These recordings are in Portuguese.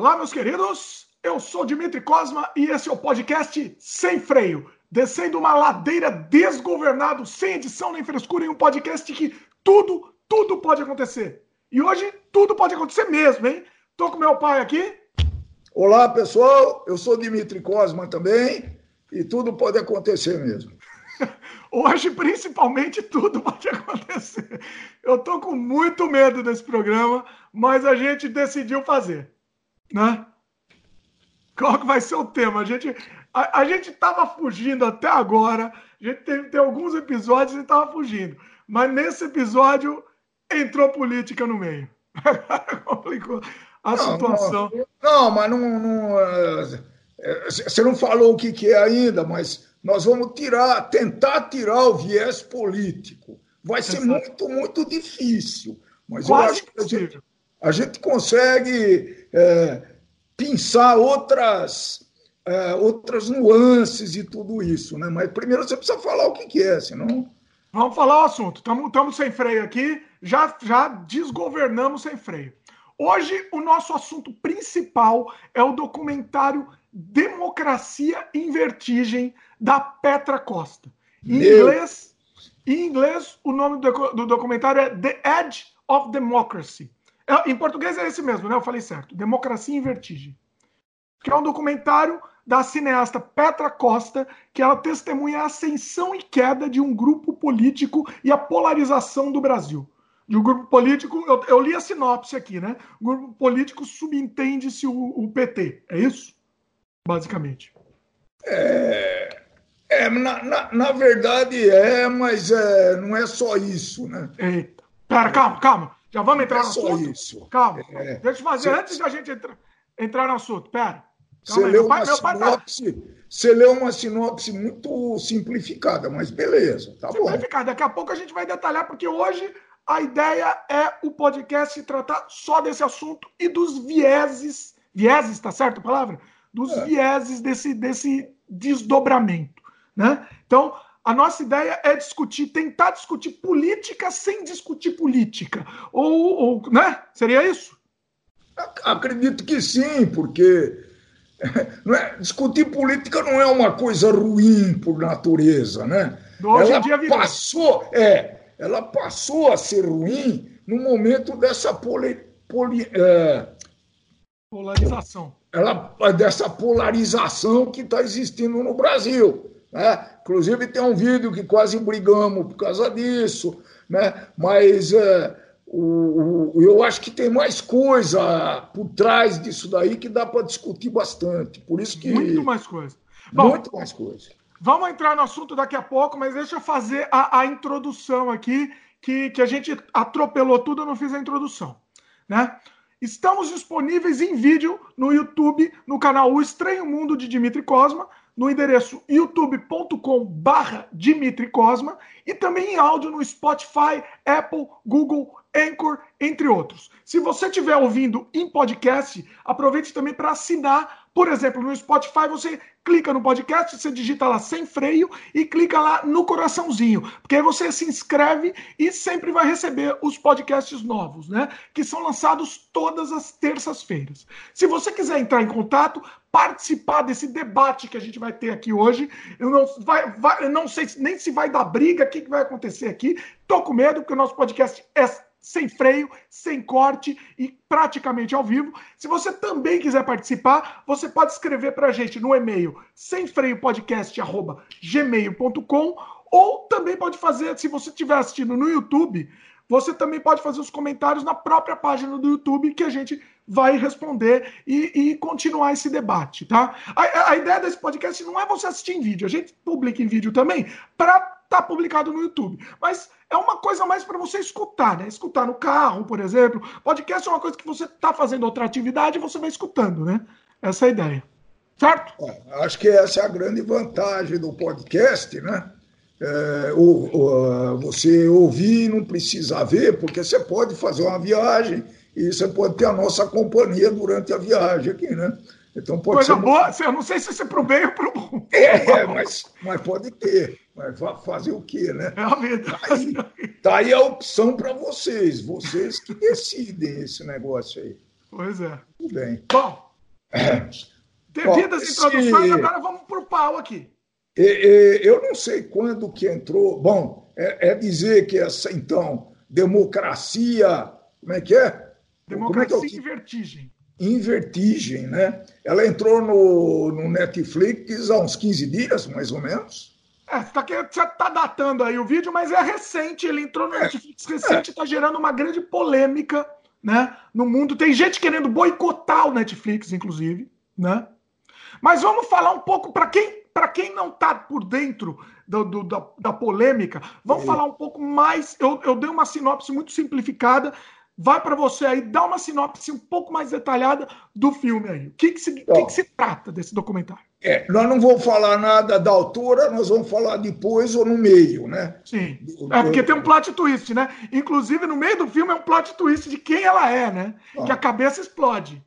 Olá, meus queridos. Eu sou Dimitri Cosma e esse é o podcast Sem Freio. Descendo uma ladeira desgovernado, sem edição nem frescura, em um podcast que tudo, tudo pode acontecer. E hoje tudo pode acontecer mesmo, hein? Tô com meu pai aqui. Olá, pessoal. Eu sou Dimitri Cosma também e tudo pode acontecer mesmo. Hoje, principalmente, tudo pode acontecer. Eu tô com muito medo desse programa, mas a gente decidiu fazer, né? Qual que vai ser o tema? A gente a, a gente estava fugindo até agora. A gente teve, tem alguns episódios e estava fugindo. Mas nesse episódio entrou política no meio. complicou a não, situação. Não, não mas não, não, é, é, Você não falou o que, que é ainda, mas nós vamos tirar, tentar tirar o viés político. Vai ser Exato. muito, muito difícil. Mas Quase eu acho que a gente, a gente consegue é, pensar outras, é, outras nuances e tudo isso, né? Mas primeiro você precisa falar o que, que é, senão. Vamos falar o assunto. Estamos sem freio aqui, já, já desgovernamos sem freio. Hoje, o nosso assunto principal é o documentário Democracia em Vertigem, da Petra Costa. Em inglês, em inglês, o nome do, do documentário é The Edge of Democracy. É, em português é esse mesmo, né? Eu falei certo. Democracia em Vertigem. Que é um documentário da cineasta Petra Costa, que ela testemunha a ascensão e queda de um grupo político e a polarização do Brasil. De um grupo político, eu, eu li a sinopse aqui, né? O grupo político subentende-se o, o, PT, é isso? Basicamente. É, é na, na, na verdade é, mas é, não é só isso, né? Eita. Pera, calma, calma. Já vamos entrar é no assunto? Isso. Calma. É. Deixa eu fazer antes da gente entrar, entrar no assunto. Pera. Você leu, pai, uma tá- sinopse, tá... você leu uma sinopse muito simplificada, mas beleza, tá bom. Daqui a pouco a gente vai detalhar, porque hoje a ideia é o podcast tratar só desse assunto e dos vieses, vieses, tá certo a palavra? Dos é. vieses desse, desse desdobramento, né? Então, a nossa ideia é discutir, tentar discutir política sem discutir política. Ou, ou né? Seria isso? Acredito que sim, porque não é, discutir política não é uma coisa ruim por natureza, né? Hoje ela dia passou, é, ela passou a ser ruim no momento dessa poli, poli, é, polarização. Ela, dessa polarização que está existindo no Brasil. Né? Inclusive tem um vídeo que quase brigamos por causa disso, né? mas é, o, o, eu acho que tem mais coisa por trás disso daí que dá para discutir bastante. Por isso que. Muito mais coisa. Bom, muito mais coisa. Vamos entrar no assunto daqui a pouco, mas deixa eu fazer a, a introdução aqui, que, que a gente atropelou tudo, eu não fiz a introdução. Né? Estamos disponíveis em vídeo no YouTube, no canal O Estranho Mundo de Dimitri Cosma no endereço youtube.com barra Dimitri Cosma e também em áudio no Spotify, Apple, Google, Anchor, entre outros. Se você estiver ouvindo em podcast, aproveite também para assinar. Por exemplo, no Spotify você clica no podcast, você digita lá sem freio e clica lá no coraçãozinho, porque aí você se inscreve e sempre vai receber os podcasts novos, né? Que são lançados todas as terças-feiras. Se você quiser entrar em contato, participar desse debate que a gente vai ter aqui hoje. Eu não, vai, vai, eu não sei nem se vai dar briga, o que, que vai acontecer aqui. Tô com medo, porque o nosso podcast é sem freio, sem corte e praticamente ao vivo. Se você também quiser participar, você pode escrever para a gente no e-mail semfreiopodcast.gmail.com ou também pode fazer, se você estiver assistindo no YouTube, você também pode fazer os comentários na própria página do YouTube que a gente vai responder e, e continuar esse debate, tá? A, a, ideia desse podcast não é você assistir em vídeo, a gente publica em vídeo também para estar tá publicado no YouTube, mas é uma coisa mais para você escutar, né? Escutar no carro, por exemplo. Podcast é uma coisa que você está fazendo outra atividade e você vai escutando, né? Essa é a ideia. Certo? É, acho que essa é a grande vantagem do podcast, né? é, ou, ou, você ouvir e não precisa ver, porque você pode fazer uma viagem e você pode ter a nossa companhia durante a viagem aqui, né? Então pode Coisa ser. boa, eu não sei se isso é para o bem ou para o bom. É, é, mas, mas pode ter. Fazer o quê, né? É a vida. Tá aí, tá aí a opção para vocês, vocês que decidem esse negócio aí. Pois é. Tudo bem. Bom, É. Devido às introduções, agora vamos para o pau aqui. Eu não sei quando que entrou. Bom, é, é, dizer que essa, então, democracia. Como é que é? Democracia é que é em vertigem. Em vertigem, né? Ela entrou no, no Netflix há uns 15 dias, mais ou menos. É, você está tá datando aí o vídeo, mas é recente. Ele entrou no é, Netflix recente, está é. gerando uma grande polêmica né, no mundo. Tem gente querendo boicotar o Netflix, inclusive. Né? Mas vamos falar um pouco para quem, quem não está por dentro do, do, da, da, polêmica, vamos falar um pouco mais. Eu, eu dei uma sinopse muito simplificada. Vai para você aí, dá uma sinopse um pouco mais detalhada do filme aí. O que, que, se, que, que se trata desse documentário? É, nós não vamos falar nada da altura, nós vamos falar depois ou no meio, né? Sim. É porque tem um plot twist, né? Inclusive, no meio do filme é um plot twist de quem ela é, né? Ah. Que a cabeça explode.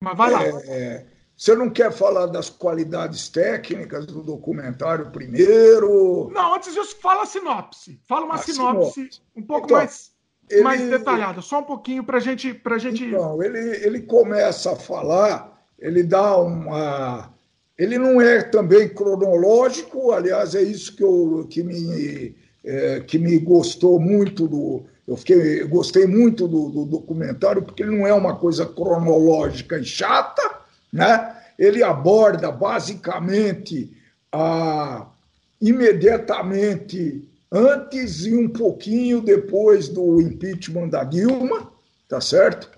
Mas vai lá. É, você não quer falar das qualidades técnicas do documentário primeiro? Não, antes disso, fala a sinopse. Fala uma sinopse, sinopse, um pouco então, mais, ele, mais detalhada, só um pouquinho para gente, a gente. Então, ele, ele começa a falar, ele dá uma ele não é também cronológico, aliás, é isso que, eu, que, me, é, que me gostou muito do. Eu fiquei, eu gostei muito do, do, documentário, porque ele não é uma coisa cronológica e chata, né? Ele aborda basicamente a, imediatamente antes e um pouquinho depois do impeachment da Dilma, tá certo?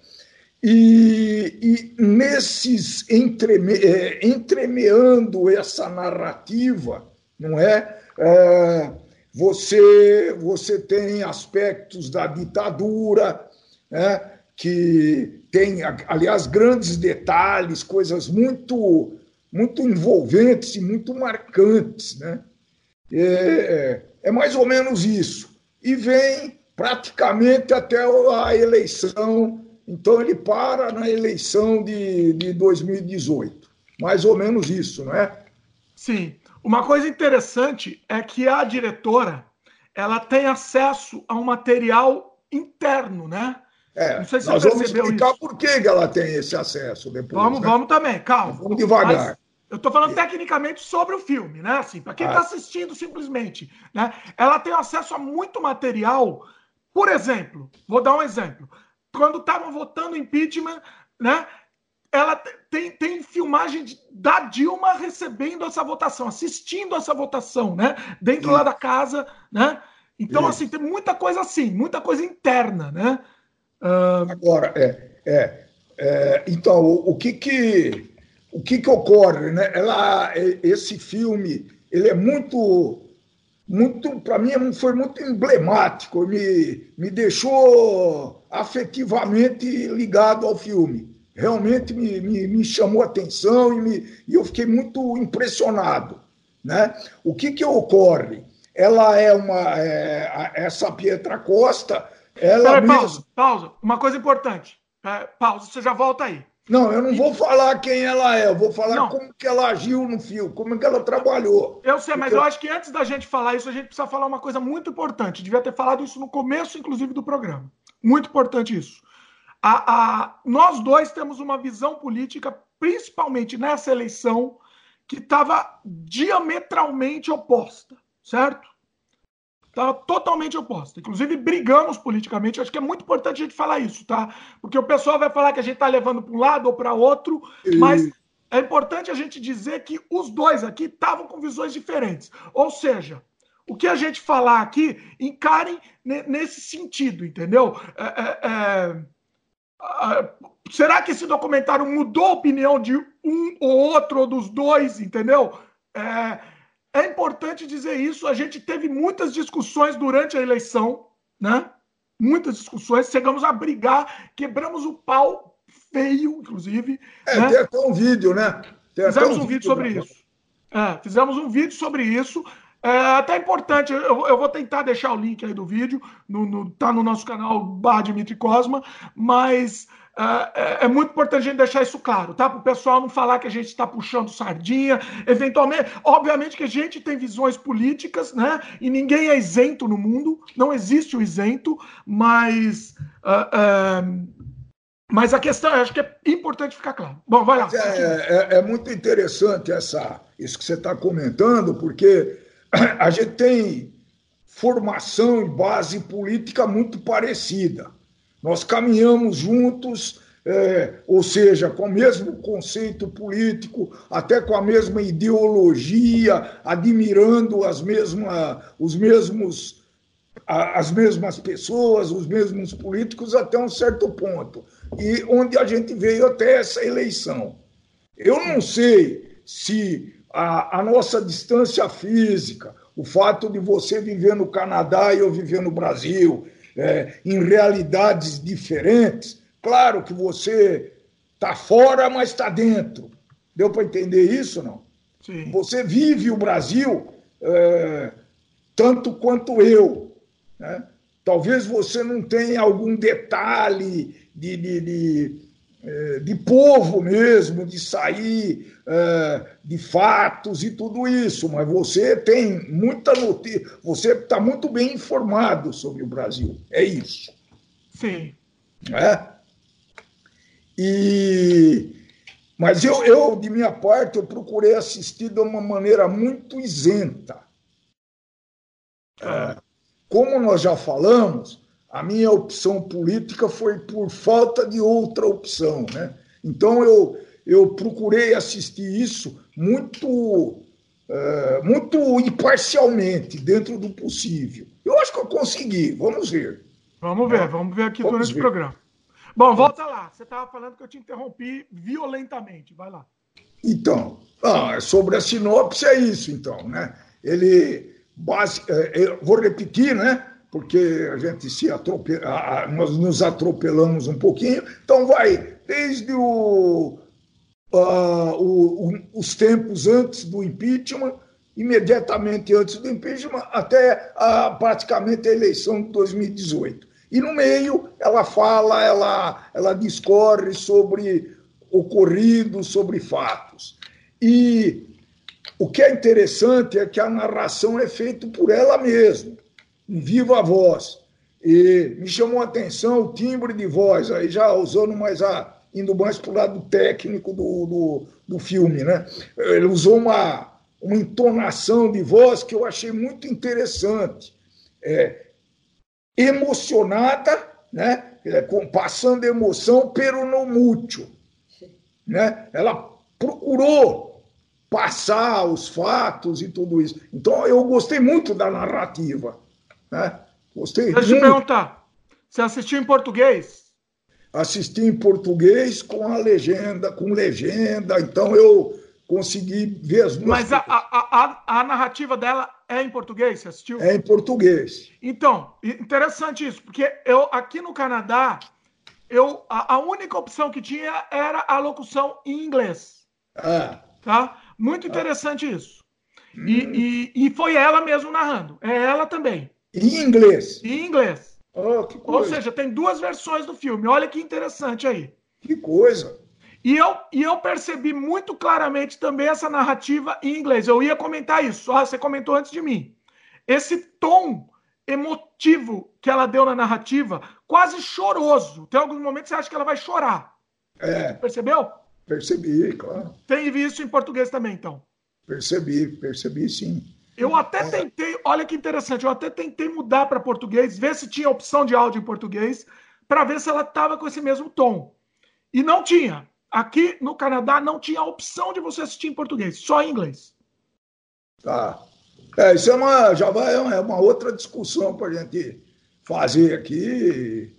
E, e nesses entreme, é, entremeando essa narrativa, não é? é? você, você tem aspectos da ditadura, né? que tem, aliás, grandes detalhes, coisas muito, muito envolventes e muito marcantes. Né? É, é mais ou menos isso. E vem praticamente até a eleição então ele para na eleição de, de 2018. Mais ou menos isso, não é? Sim. Uma coisa interessante é que a diretora ela tem acesso a um material interno, né? É, não sei se nós você vamos explicar isso. por que ela tem esse acesso depois. Vamos, né? vamos também, calma. Vamos devagar. Mas eu estou falando tecnicamente sobre o filme, né? Assim, para quem está ah. assistindo simplesmente, né? Ela tem acesso a muito material. Por exemplo, vou dar um exemplo quando estavam votando impeachment, né? Ela tem, tem filmagem de, da Dilma recebendo essa votação, assistindo essa votação, né? Dentro lá da casa, né? Então, assim, tem muita coisa assim, muita coisa interna, né? Uh... Agora, é, é, é, então, o, o, que que o que que ocorre, né? Ela, esse filme, ele é muito muito, para mim, foi muito emblemático, me, me deixou afetivamente ligado ao filme. Realmente me, me, me chamou a atenção e, me, e eu fiquei muito impressionado. Né? O que, que ocorre? Ela é uma. É, essa Pietra Costa. Ela Peraí, mesma... pausa, pausa. Uma coisa importante. É, pausa, você já volta aí. Não, eu não vou falar quem ela é, eu vou falar não. como que ela agiu no filme, como que ela trabalhou. Eu sei, mas eu acho que antes da gente falar isso, a gente precisa falar uma coisa muito importante. Devia ter falado isso no começo, inclusive, do programa. Muito importante isso. A, a, nós dois temos uma visão política, principalmente nessa eleição, que estava diametralmente oposta, certo? Estava totalmente oposta. Inclusive, brigamos politicamente. Acho que é muito importante a gente falar isso, tá? Porque o pessoal vai falar que a gente está levando para um lado ou para outro, e... mas é importante a gente dizer que os dois aqui estavam com visões diferentes. Ou seja, o que a gente falar aqui, encarem nesse sentido, entendeu? É, é, é, será que esse documentário mudou a opinião de um ou outro ou dos dois, entendeu? É, é importante dizer isso. A gente teve muitas discussões durante a eleição, né? Muitas discussões. Chegamos a brigar, quebramos o pau feio, inclusive. É, né? tem até um vídeo, né? Tem fizemos um, um, vídeo sobre isso. É, fizemos um vídeo sobre isso. É até importante, eu, eu, vou tentar deixar o link aí do vídeo, no, no, tá no nosso canal Bar Dimitri Cosma, mas é, é, é, muito importante a gente deixar isso claro, tá? Para o pessoal não falar que a gente está puxando sardinha, eventualmente. Obviamente que a gente tem visões políticas, né? E ninguém é isento no mundo, não existe o isento, mas. Uh, uh, Mas a questão, acho que é importante ficar claro. Bom, vai lá. É, é, é muito interessante essa, isso que você está comentando, porque a gente tem formação e base política muito parecida. Nós caminhamos juntos, é, ou seja, com o mesmo conceito político, até com a mesma ideologia, admirando as mesmas, os mesmos as mesmas pessoas, os mesmos políticos até um certo ponto. E onde a gente veio até essa eleição. Eu não sei se a, a nossa distância física, o fato de você viver no Canadá e eu viver no Brasil, é, em realidades diferentes, claro que você está fora, mas está dentro. Deu para entender isso, não? Sim. Você vive o Brasil é, tanto quanto eu. Né? Talvez você não tenha algum detalhe de, de, de, de povo mesmo, de sair é, de fatos e tudo isso, mas você tem muita notícia, você está muito bem informado sobre o Brasil. É isso. Sim. É? E, mas eu, eu, de minha parte, eu procurei assistir de uma maneira muito isenta. É, como nós já falamos, a minha opção política foi por falta de outra opção. Né? Então, eu, eu procurei assistir isso muito, é, muito imparcialmente, dentro do possível. Eu acho que eu consegui, vamos ver. Vamos ver, vamos ver aqui vamos durante ver. o programa. Bom, volta lá. Você estava falando que eu te interrompi violentamente. Vai lá. Então, ah, sobre a sinopse é isso, então, né? Ele base, eu vou repetir, né? Porque a gente se atropela, nós nos atropelamos um pouquinho. Então, vai desde o, o, o, os tempos antes do impeachment, imediatamente antes do impeachment, até praticamente a eleição de 2018. E no meio ela fala, ela, ela discorre sobre ocorridos, sobre fatos. E o que é interessante é que a narração é feita por ela mesma, viva voz. E me chamou a atenção o timbre de voz, aí já usando mais a, indo mais para o lado técnico do, do, do, filme. Né? Ele usou uma, uma entonação de voz que eu achei muito interessante. É, emocionada, né? passando emoção, pero no mútuo. Né? Ela procurou passar os fatos e tudo isso. Então, eu gostei muito da narrativa. Né? Gostei Deixa eu te perguntar, você assistiu em português? Assisti em português com a legenda, com legenda, então eu consegui ver as duas. Mas a, a, a, a, narrativa dela é em português, você assistiu? É em português. Então, interessante isso, porque eu aqui no Canadá, eu, a, a única opção que tinha era a locução em inglês. Ah. Tá? Muito interessante isso. E, hum. e, e, foi ela mesmo narrando. É ela também. Em inglês. Em inglês. Oh, Ou seja, tem duas versões do filme. Olha que interessante aí. Que coisa. E eu, e eu percebi muito claramente também essa narrativa em inglês. Eu ia comentar isso. Ah, você comentou antes de mim. Esse tom emotivo que ela deu na narrativa, quase choroso. Tem alguns momentos que você acha que ela vai chorar. É. Percebeu? Percebi, claro. Tem isso em português também, então? Percebi, percebi sim. Eu até é. tentei, olha que interessante, eu até tentei mudar para português, ver se tinha opção de áudio em português, para ver se ela estava com esse mesmo tom. E não tinha. Aqui no Canadá não tinha opção de você assistir em português, só em inglês. Tá. É, isso é uma, já vai, é uma outra discussão para a gente fazer aqui.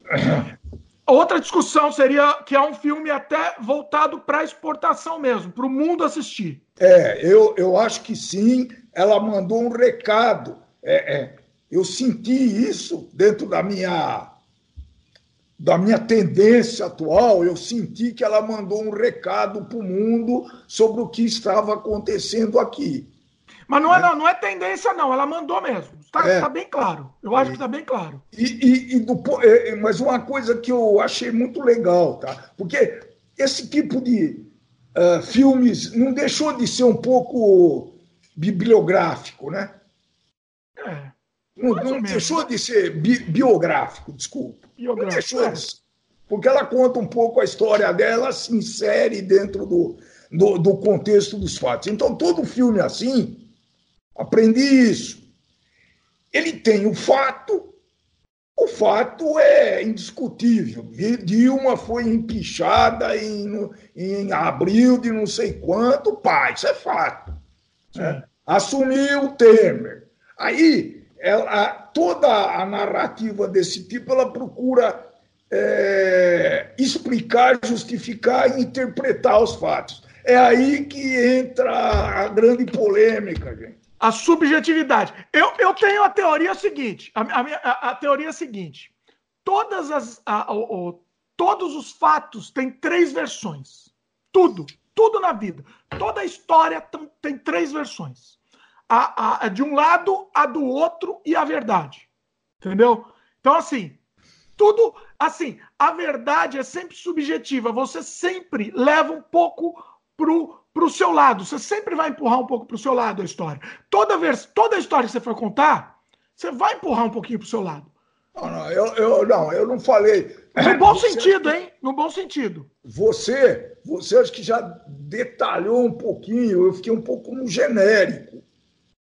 Outra discussão seria que é um filme até voltado para exportação mesmo, para o mundo assistir. É, eu, eu acho que sim. Ela mandou um recado. É, é, eu senti isso dentro da minha da minha tendência atual. Eu senti que ela mandou um recado para o mundo sobre o que estava acontecendo aqui. Mas não é, não, não é tendência, não. Ela mandou mesmo. Está é. tá bem claro. Eu acho que está bem claro. E, e, e do, é, mas uma coisa que eu achei muito legal, tá? Porque esse tipo de uh, filmes não deixou de ser um pouco bibliográfico, né? É. Não, não deixou de ser bi, biográfico, desculpa. Biográfico, não deixou é. de ser. porque ela conta um pouco a história dela, se insere dentro do, do, do contexto dos fatos. Então, todo filme assim, aprendi isso. Ele tem o fato, o fato é indiscutível. Dilma foi empichada em, em abril de não sei quanto, pá, isso é fato. Né? Assumiu Temer. Aí, ela, toda a narrativa desse tipo, ela procura é, explicar, justificar e interpretar os fatos. É aí que entra a grande polêmica, gente. A subjetividade. Eu, eu tenho a teoria seguinte: a, a, a teoria é a seguinte. Todas as, a, todos os fatos têm três versões. Tudo, tudo na vida. Toda a história tem, três versões. A, a, de um lado, a do outro e a verdade. Entendeu? Então, assim, tudo assim, a verdade é sempre subjetiva. Você sempre leva um pouco pro pro seu lado. Você sempre vai empurrar um pouco pro seu lado a história. Toda vez, toda a história que você for contar, você vai empurrar um pouquinho pro seu lado. Não, não, eu, eu não, eu não falei. No bom sentido, hein? No bom sentido. Você, você acho que já detalhou um pouquinho, eu fiquei um pouco no genérico.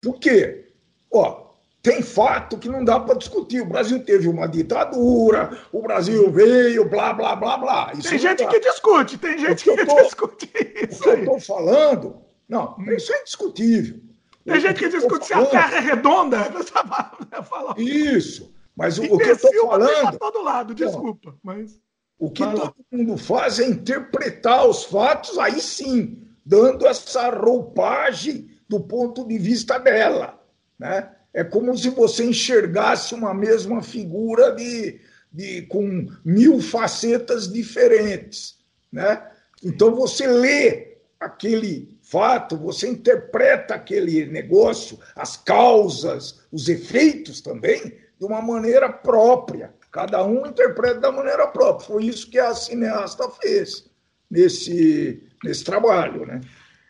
Por quê? Ó, tem fato que não dá para discutir. O Brasil teve uma ditadura, o Brasil veio, blá, blá, blá, blá. Isso tem gente que discute, tem gente que, que tô, discute isso. O que eu estou falando, não, isso é indiscutível. Tem o gente que, que discute se a Terra é redonda. Isso, mas o, o que eu estou falando... todo lado, desculpa, mas... O que todo mundo faz é interpretar os fatos, aí sim, dando essa roupagem do ponto de vista dela, né? É como se você enxergasse uma mesma figura de, de, com mil facetas diferentes. Né? Então você lê aquele fato, você interpreta aquele negócio, as causas, os efeitos também, de uma maneira própria. Cada um interpreta da maneira própria. Foi isso que a cineasta fez nesse, nesse trabalho. Né?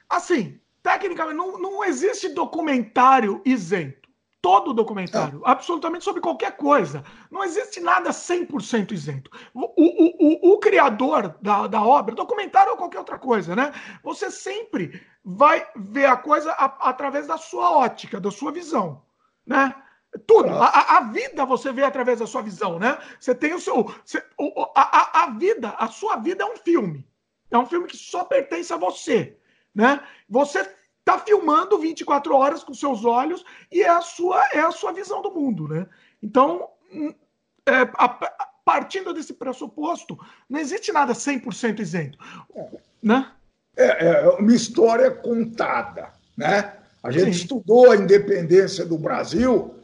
Assim, tecnicamente, não, não existe documentário isento todo documentário, é. absolutamente sobre qualquer coisa. Não existe nada 100% isento. O, o, o, o criador da, da obra, documentário ou qualquer outra coisa, né? Você sempre vai ver a coisa a, através da sua ótica, da sua visão, né? Tudo. A, a, vida você vê através da sua visão, né? Você tem o seu. Você, a, a, a vida, a sua vida é um filme. É um filme que só pertence a você. Né? Você está filmando 24 horas com seus olhos e é a sua é a sua visão do mundo, né? Então, hum, é, partindo desse pressuposto, não existe nada 100% isento, né? É, é uma história contada, né? A gente Sim. estudou a independência do Brasil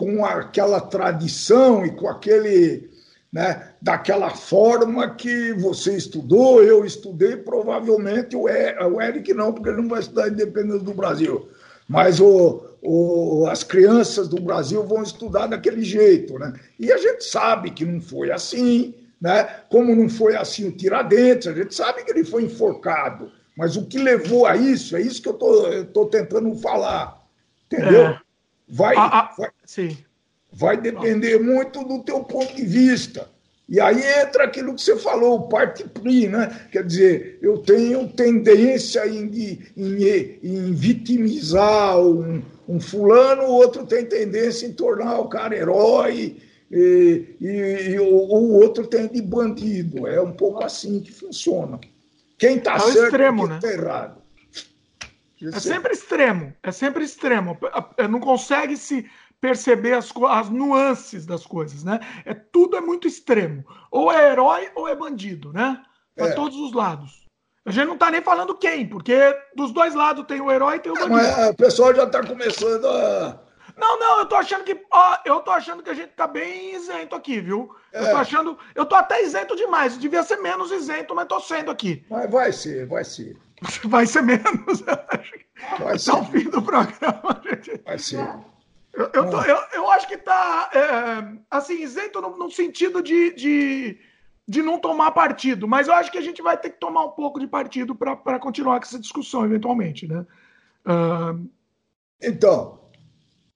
com aquela tradição e com aquele né, daquela forma que você estudou, eu estudei, provavelmente o Eric não, porque ele não vai estudar independência do Brasil. Mas o, o, as crianças do Brasil vão estudar daquele jeito. Né? E a gente sabe que não foi assim, né? como não foi assim o Tiradentes, a gente sabe que ele foi enforcado. Mas o que levou a isso, é isso que eu estou tentando falar. Entendeu? É. Vai, ah, ah, vai, sim. Vai depender muito do teu ponto de vista. E aí entra aquilo que você falou, o parte pri, né? Quer dizer, eu tenho tendência em, em, em vitimizar um, um, fulano, o outro tem tendência em tornar o cara herói, e, e, e o, o, outro tem de bandido. É um pouco assim que funciona. Quem está é certo extremo, quem está né? errado. É sempre extremo, é sempre extremo. Não consegue se perceber as, as nuances das coisas, né? É tudo é muito extremo. Ou é herói ou é bandido, né? Para é. todos os lados. A gente não está nem falando quem, porque dos dois lados tem o herói e tem o bandido. É, mas o pessoal já está começando a. Não, não, eu tô achando que. Ó, eu tô achando que a gente tá bem isento aqui, viu? É. Eu tô achando. Eu tô até isento demais. Devia ser menos isento, mas tô sendo aqui. Mas vai ser, vai ser. Vai ser menos. Vai ser. Até o fim do programa, gente. Vai ser. Eu, eu, tô, eu, eu, acho que está é, assim, isento no, no sentido de, de, de, não tomar partido, mas eu acho que a gente vai ter que tomar um pouco de partido para continuar com essa discussão, eventualmente. Né? Uh... Então,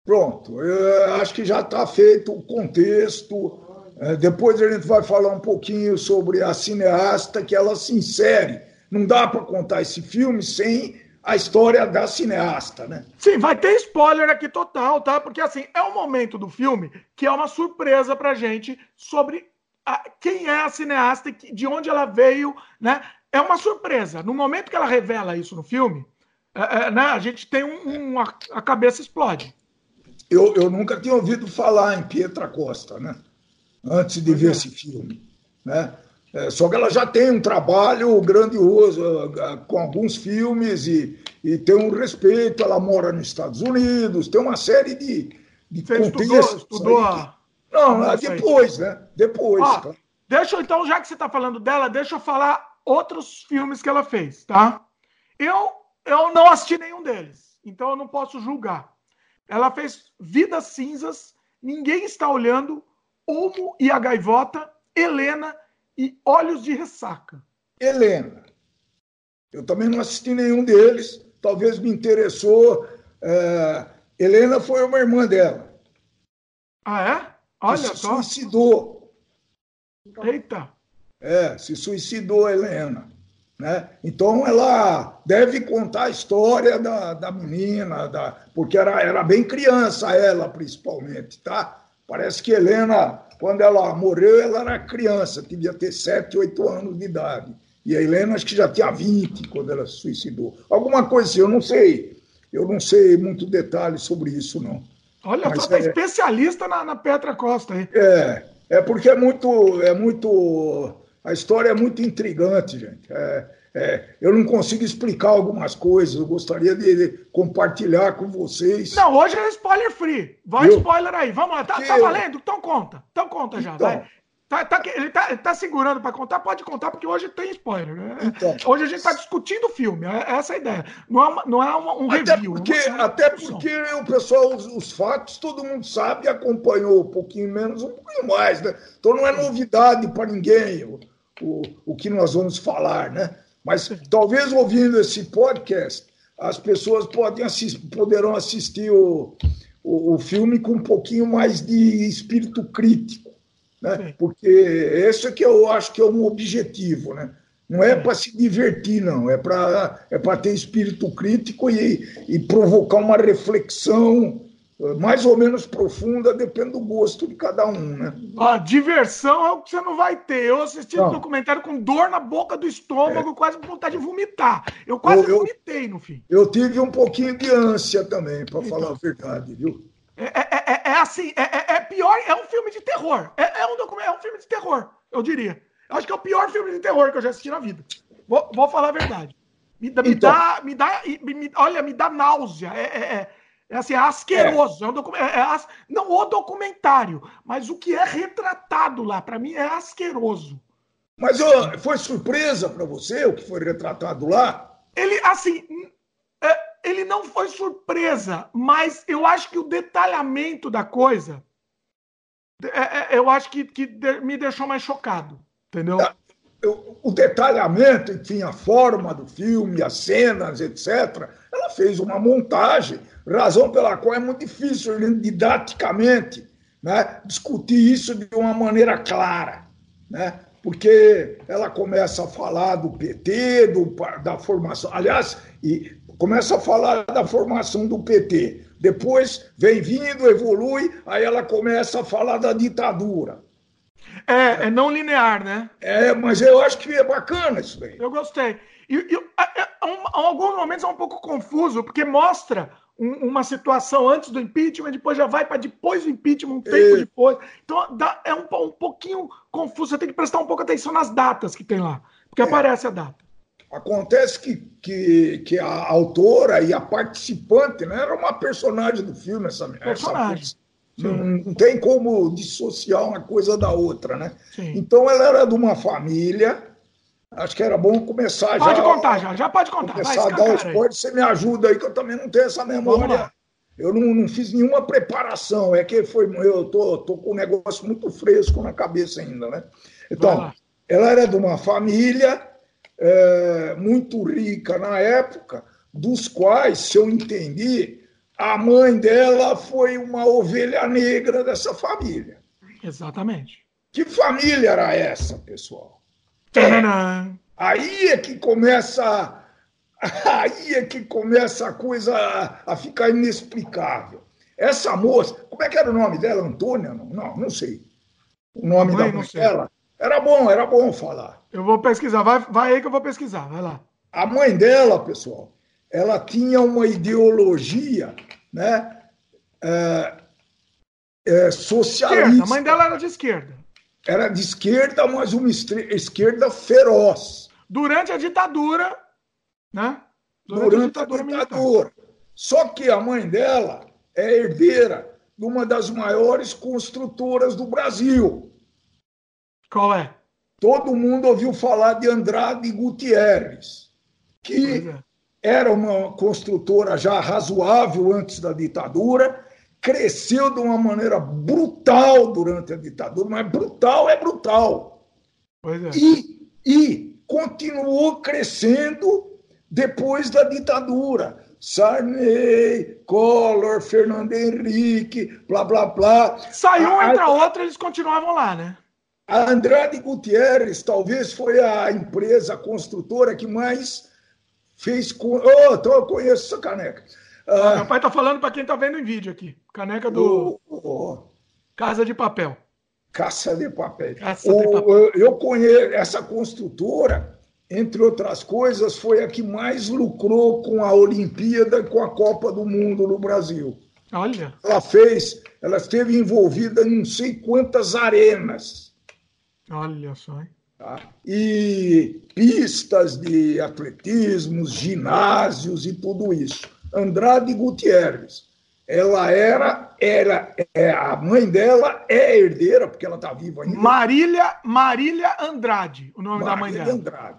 pronto. Eu acho que já está feito o contexto. É, depois a gente vai falar um pouquinho sobre a cineasta que ela se insere. Não dá para contar esse filme sem a história da cineasta, né? Sim, vai ter spoiler aqui total, tá? Porque assim, é um momento do filme que é uma surpresa pra gente sobre a, quem é a cineasta e de onde ela veio, né? É uma surpresa. No momento que ela revela isso no filme, é, é, né, a gente tem um, um a, a, cabeça explode. Eu, eu nunca tinha ouvido falar em Pietra Costa, né? Antes de ver é. esse filme, né? É, só que ela já tem um trabalho grandioso com alguns filmes e, e tem um respeito. Ela mora nos Estados Unidos, tem uma série de, de Você. Estudou, estudou Não, depois, né? Depois. Deixa eu, então, já que você está falando dela, deixa eu falar outros filmes que ela fez, tá? Eu, eu não assisti nenhum deles, então eu não posso julgar. Ela fez Vidas Cinzas, Ninguém Está Olhando, Olmo e a Gaivota, Helena e Olhos de Ressaca. Helena. Eu também não assisti nenhum deles. Talvez me interessou. É... Helena foi uma irmã dela. Ah, é? Olha se só. suicidou. Eita. É, se suicidou Helena. Né? Então ela deve contar a história da, da menina, da, porque era, era bem criança ela, principalmente, tá? Parece que Helena quando ela morreu, ela era criança, devia ter 7, 8 anos de idade. E a Helena acho que já tinha 20 quando ela se suicidou. Alguma coisa assim, eu não sei. Eu não sei muito detalhe sobre isso, não. Olha, Mas, só é, especialista na, na Petra Costa aí. É, é porque é muito, é muito. A história é muito intrigante, gente. É, é, eu não consigo explicar algumas coisas, eu gostaria de compartilhar com vocês. Não, hoje é spoiler free. Vai eu... spoiler aí. Vamos lá, tá, tá valendo? Então conta. Então conta já. Então, vai. Tá, tá, ele, tá, tá segurando para contar, pode contar, porque hoje tem spoiler. Né? Então, hoje a gente está discutindo o filme, é essa a ideia. Não é, uma, não é uma, um até review. Porque, é até porque o pessoal, os, os, fatos, todo mundo sabe, acompanhou um pouquinho menos, um pouquinho mais. Né? Então não é novidade para ninguém o, o, o que nós vamos falar, né? Mas talvez ouvindo esse podcast, as pessoas podem assistir, poderão assistir o, o, o, filme com um pouquinho mais de espírito crítico, né? Porque esse é que eu acho que é um objetivo, né? Não é para se divertir, não. É para é ter espírito crítico e, e provocar uma reflexão mais ou menos profunda, depende do gosto de cada um, né? A diversão é o que você não vai ter. Eu assisti um documentário com dor na boca do estômago, é. quase com vontade de vomitar. Eu quase eu, vomitei no fim. Eu tive um pouquinho de ânsia também, para então, falar a verdade, viu? É, é, é, é assim, é, é, é, pior, é um filme de terror. É, um documento, é um filme de terror, eu diria. Eu acho que é o pior filme de terror que eu já assisti na vida. Vou, vou falar a verdade. Me, me então, dá, me dá, me, olha, me dá náusea. é é assim, é asqueroso. É. É um é, é não o documentário, mas o que é retratado lá, para mim, é asqueroso. Mas ó, foi surpresa para você o que foi retratado lá? Ele, assim, é, ele não foi surpresa, mas eu acho que o detalhamento da coisa, é, eu acho que, que me deixou mais chocado, entendeu? O detalhamento, enfim, a forma do filme, as cenas, etc., ela fez uma montagem razão pela qual é muito difícil, didaticamente, né, discutir isso de uma maneira clara, né, porque ela começa a falar do PT, do, da formação, aliás, e começa a falar da formação do PT, depois vem vindo, evolui, aí ela começa a falar da ditadura. É, é não linear, né? É, mas eu acho que é bacana isso daí. Eu gostei. E, e a, a, a, alguns momentos é um pouco confuso, porque mostra um, uma situação antes do impeachment, depois já vai para depois do impeachment, um tempo e... depois. Então dá, é um, um pouquinho confuso. Você tem que prestar um pouco atenção nas datas que tem lá, porque é. aparece a data. Acontece que, que, que a autora e a participante né, era uma personagem do filme, essa personagem. Essa, não, não, tem como dissociar uma coisa da outra, né? Sim. Então ela era de uma família Acho que era bom começar pode já. Pode contar, já, já pode contar. Começar Vai, a dar o esporte, você me ajuda aí, que eu também não tenho essa memória. Eu não, não, fiz nenhuma preparação, é que foi. Eu tô, tô com um negócio muito fresco na cabeça ainda, né? Então, ela era de uma família é, muito rica na época, dos quais, se eu entendi, a mãe dela foi uma ovelha negra dessa família. Exatamente. Que família era essa, pessoal? É, aí é que começa aí é que começa a coisa a, ficar inexplicável. Essa moça, como é que era o nome dela? Antônia? Não, não, não sei. O nome mãe, da mãe dela. Era bom, era bom falar. Eu vou pesquisar, vai, vai aí que eu vou pesquisar, vai lá. A mãe dela, pessoal, ela tinha uma ideologia, né? É, é, socialista. Esquerda. A mãe dela era de esquerda. Era de esquerda, mas uma esquerda feroz. Durante a ditadura, né? Durante, Durante a ditadura. A ditadura. Só que a mãe dela é herdeira de uma das maiores construtoras do Brasil. Qual é? Todo mundo ouviu falar de Andrade Gutierrez, que é. Era uma construtora já razoável antes da ditadura, cresceu de uma maneira brutal durante a ditadura, mas brutal é brutal. É. E, e continuou crescendo depois da ditadura. Sarney, Collor, Fernando Henrique, blá, blá, blá. Saiu um, entra outro, eles continuavam lá, né? A Andrade Gutierrez talvez foi a empresa construtora que mais fez. Com... Oh, então eu conheço essa caneca. Ah, Meu pai está falando para quem está vendo em vídeo aqui. Caneca do oh, oh. Casa de Papel. Caça de Papel. Caça de papel. Eu conheço essa construtora, entre outras coisas, foi a que mais lucrou com a Olimpíada e com a Copa do Mundo no Brasil. Olha. Ela fez, ela esteve envolvida em não sei quantas arenas Olha só. Hein? Tá? E pistas de atletismo, ginásios e tudo isso. Andrade Gutierrez. Ela era, era é, a mãe dela é herdeira, porque ela está viva ainda. Marília, Marília Andrade, o nome Marília da mãe dela. Andrade.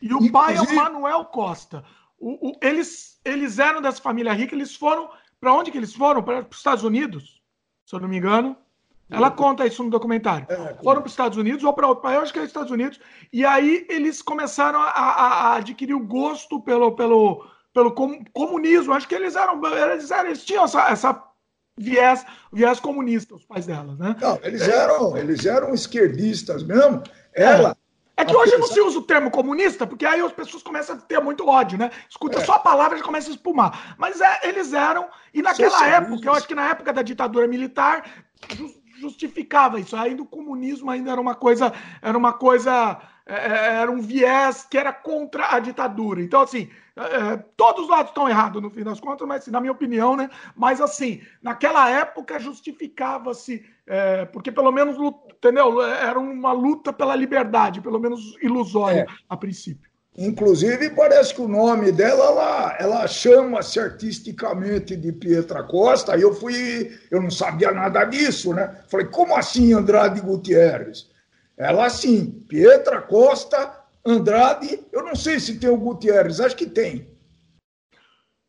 E o Inclusive, pai é o Manuel Costa. O, o, eles, eles eram dessa família rica, eles foram. Para onde que eles foram? Para os Estados Unidos, se eu não me engano. Ela conta isso no documentário. É, Foram para os Estados Unidos ou para outro país, acho que é os Estados Unidos, e aí eles começaram a, a, a adquirir o gosto pelo, pelo, pelo comunismo. Acho que eles eram, eles, eram, eles tinham essa, essa viés, viés comunista, os pais dela, né? Não, eles eram, eles eram esquerdistas mesmo. Ela. É, é que hoje não se usa o termo comunista, porque aí as pessoas começam a ter muito ódio, né? Escuta é. só a palavra e começa a espumar. Mas é, eles eram, e naquela época, eu acho que na época da ditadura militar, justificava isso. Ainda o comunismo ainda era uma coisa, era uma coisa, é, é, era um viés que era contra a ditadura. Então, assim, é, todos os lados estão errados no fim das contas, mas na minha opinião, né? Mas assim, naquela época justificava-se, é, porque pelo menos, entendeu? Era uma luta pela liberdade, pelo menos ilusória é. a princípio. Inclusive, parece que o nome dela, ela, ela chama-se artisticamente de Pietra Costa. Aí eu fui, eu não sabia nada disso, né? Falei, como assim Andrade Gutierrez? Ela assim, Pietra Costa, Andrade, eu não sei se tem o Gutierrez, acho que tem.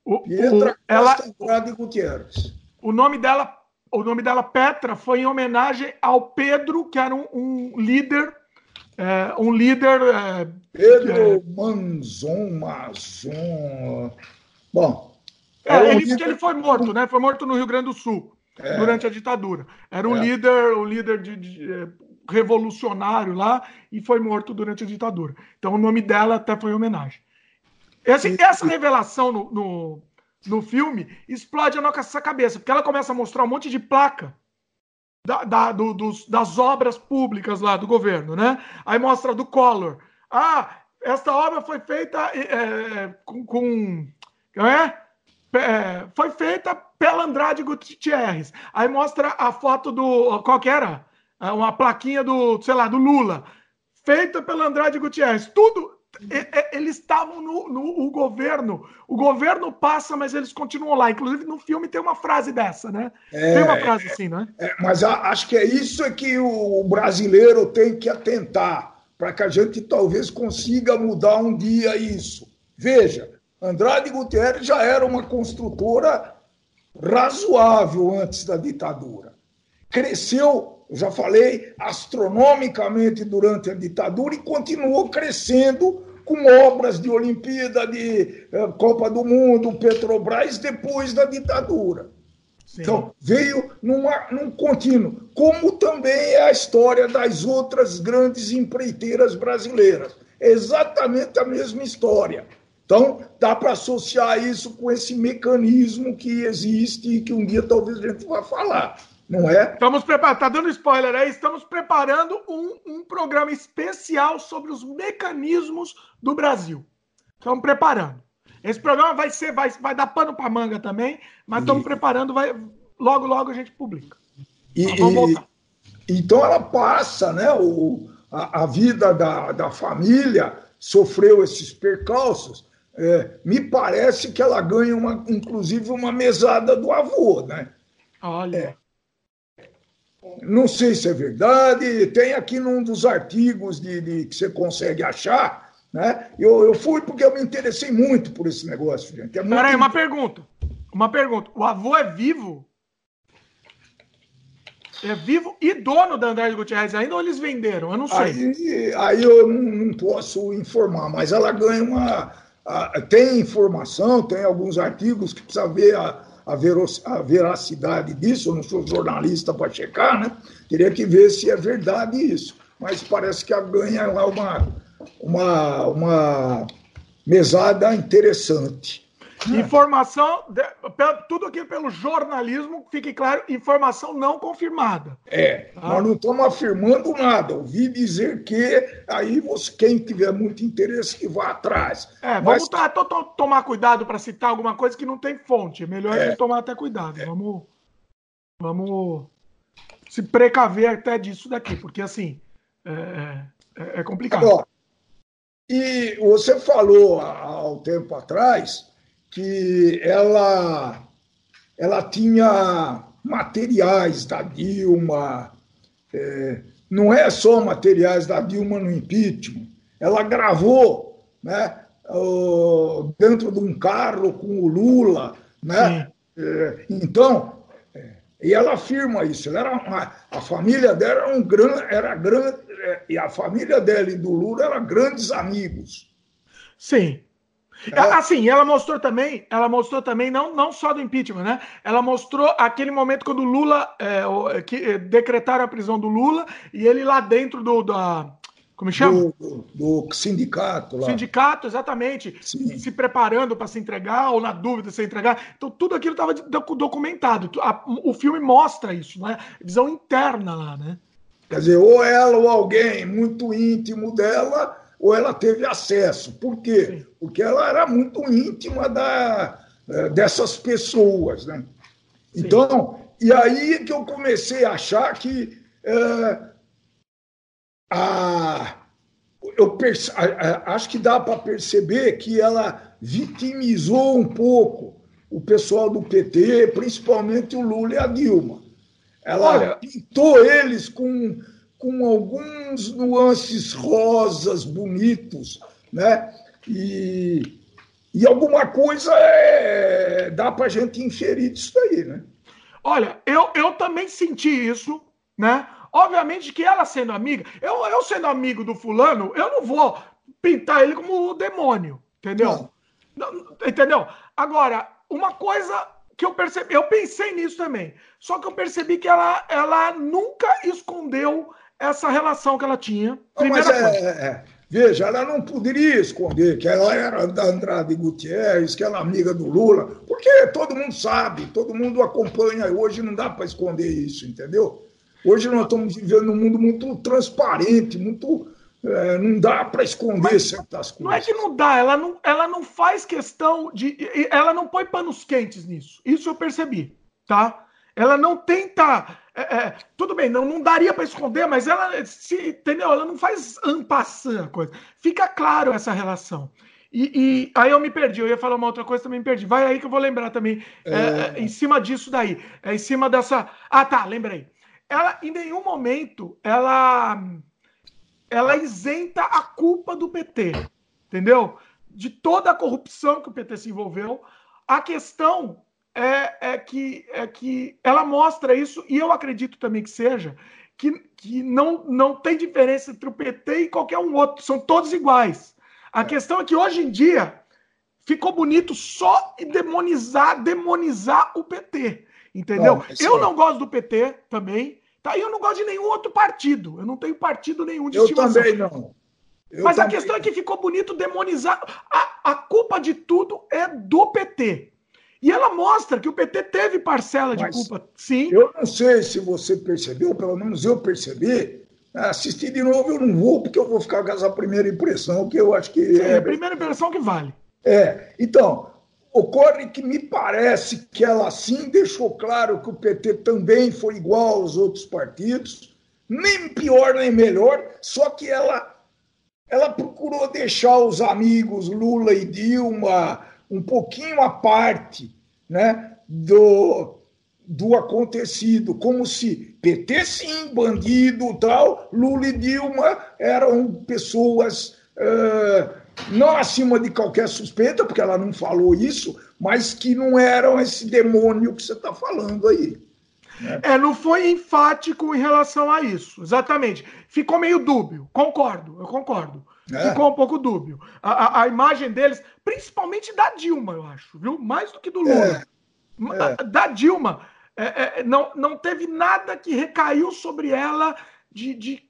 O, Pietra o, Costa, ela, Andrade Gutierrez. O nome dela, o nome dela Petra foi em homenagem ao Pedro, que era um, um líder é, um líder. É, Pedro é, Manzon, Mazon. Bom. É, ele líder... disse que ele foi morto, né? Foi morto no Rio Grande do Sul, é. durante a ditadura. Era um é. líder, um líder de, de, é, revolucionário lá e foi morto durante a ditadura. Então o nome dela até foi homenagem. Esse, essa revelação no, no, no filme explode a nossa cabeça, porque ela começa a mostrar um monte de placa da, da, do, dos, das obras públicas lá do governo, né? Aí mostra do Collor. Ah, esta obra foi feita é, com, com é? é? foi feita pela Andrade Gutierrez. Aí mostra a foto do qual que era? É uma plaquinha do, sei lá, do Lula, feita pela Andrade Gutierrez. Tudo eles estavam no, no o governo. O governo passa, mas eles continuam lá. Inclusive, no filme tem uma frase dessa, né? É, tem uma frase assim, né? É, mas acho que é isso que o brasileiro tem que atentar, para que a gente talvez consiga mudar um dia isso. Veja, Andrade Gutierrez já era uma construtora razoável antes da ditadura. Cresceu já falei, astronomicamente durante a ditadura e continuou crescendo com obras de Olimpíada, de eh, Copa do Mundo, Petrobras, depois da ditadura. Sim. Então, veio numa, num contínuo, como também é a história das outras grandes empreiteiras brasileiras. É exatamente a mesma história. Então, dá para associar isso com esse mecanismo que existe e que um dia talvez a gente vá falar, não é? Estamos preparando, está dando spoiler aí, estamos preparando um, um programa especial sobre os mecanismos do Brasil. Estamos preparando. Esse programa vai ser, vai, vai dar pano para manga também, mas estamos preparando, vai, logo, logo a gente publica. E, voltar. Então ela passa, né? O, a, a vida da, da família sofreu esses percalços. É, me parece que ela ganha, uma, inclusive, uma mesada do avô, né? Olha. É. Não sei se é verdade. Tem aqui num dos artigos de, de que você consegue achar né? Eu, eu fui porque eu me interessei muito por esse negócio, gente. É Peraí, uma pergunta. Uma pergunta. O avô é vivo? É vivo e dono da Andrade Gutierrez ainda ou eles venderam? Eu não sei. Aí, aí eu não, não, posso informar, mas ela ganha uma. A, tem informação, tem alguns artigos que precisa ver a, a, a veracidade disso. Eu não sou jornalista para checar, né? Teria que ver se é verdade isso. Mas parece que a ganha lá uma uma, uma mesada interessante. Informação, tudo aqui pelo jornalismo, fique claro, informação não confirmada. É, ah. nós não estamos afirmando nada. Ouvi dizer que aí você, quem tiver muito interesse, que vá atrás. É, Mas... vamos tá, to, to, tomar cuidado para citar alguma coisa que não tem fonte. É melhor é. tomar até cuidado. É. Vamos, vamos se precaver até disso daqui, porque assim, é, é, é complicado. Agora, e você falou há um tempo atrás que ela, ela tinha materiais da Dilma, é, não é só materiais da Dilma no impeachment, ela gravou né, dentro de um carro com o Lula. Né? É, então, é, e ela afirma isso. Ela era uma, a família dela era, um gran, era grande, é, e a família dela e do Lula eram grandes amigos. Sim. Assim, ela mostrou também, ela mostrou também, não, não só do impeachment, né? Ela mostrou aquele momento quando o Lula, é, que, é, decretaram a prisão do Lula e ele lá dentro do, da, como chama? Do, do, do sindicato lá. Sindicato, exatamente. Sim. Se preparando para se entregar, ou na dúvida se entregar. Então, tudo aquilo estava documentado. o filme mostra isso, né? Visão interna lá, né? Quer dizer, ou ela ou alguém muito íntimo dela, ou ela teve acesso. Por quê? Porque ela era muito íntima da, eh, dessas pessoas. Né? Então, e aí que eu comecei a achar que é, a, eu perce, a, a, acho que dá para perceber que ela vitimizou um pouco o pessoal do PT, principalmente o Lula e a Dilma. Ela Olha, pintou eles com, com alguns nuances rosas, bonitos, né? E, e alguma coisa é, dá para a gente inferir disso aí, né? Olha, eu, eu também senti isso, né? Obviamente que ela sendo amiga, eu, eu sendo amigo do fulano, eu não vou pintar ele como o demônio, entendeu? Não. Entendeu? Agora, uma coisa que eu percebi, eu pensei nisso também. Só que eu percebi que ela, ela nunca escondeu essa relação que ela tinha. Primeira não, é, é, é, veja, ela não poderia esconder que ela era da Andrade Gutierrez, que ela é amiga do Lula, porque todo mundo sabe, todo mundo acompanha. Hoje não dá para esconder isso, entendeu? Hoje nós estamos vivendo num mundo muito transparente, muito é, não dá para esconder Mas, certas coisas. Não é que não dá, ela não, ela não faz questão de. Ela não põe panos quentes nisso. Isso eu percebi, tá? Ela não tenta. É, é, tudo bem, não, não daria para esconder, mas ela se, entendeu? Ela não faz ampassar a coisa. Fica claro essa relação. E, e, aí eu me perdi, eu ia falar uma outra coisa, também me perdi. Vai aí que eu vou lembrar também. É... é em cima disso daí. É em cima dessa. Ah, tá, lembrei. Ela, em nenhum momento, ela ela isenta a culpa do PT, entendeu? De toda a corrupção que o PT se envolveu. A questão é, é, que, é que ela mostra isso, e eu acredito também que seja, que, que não, não tem diferença entre o PT e qualquer um outro, são todos iguais. A questão é que hoje em dia ficou bonito só demonizar, demonizar o PT. Entendeu? Não, eu é... não gosto do PT também. Tá? E eu não gosto de nenhum outro partido. Eu não tenho partido nenhum de eu estimação. Eu também não. Eu Mas também... a questão é que ficou bonito demonizar. A, a culpa de tudo é do PT. E ela mostra que o PT teve parcela de Mas culpa, sim. Eu não sei se você percebeu, pelo menos eu percebi. Assistir de novo eu não vou, porque eu vou ficar com essa primeira impressão, que eu acho que. Sim, é a primeira impressão que vale. É. Então, ocorre que me parece que ela sim deixou claro que o PT também foi igual aos outros partidos, nem pior nem melhor, só que ela ela procurou deixar os amigos Lula e Dilma um pouquinho à parte né, do, do acontecido, como se PT sim, bandido tal, Lula e Dilma eram pessoas uh, não acima de qualquer suspeita, porque ela não falou isso, mas que não eram esse demônio que você está falando aí. Né? É, não foi enfático em relação a isso, exatamente. Ficou meio dúbio, concordo, eu concordo. É. Ficou um pouco dúbio. A, a, a, imagem deles, principalmente da Dilma, eu acho, viu? Mais do que do Lula. É. É. Da Dilma, é, é, não, não teve nada que recaiu sobre ela de. de...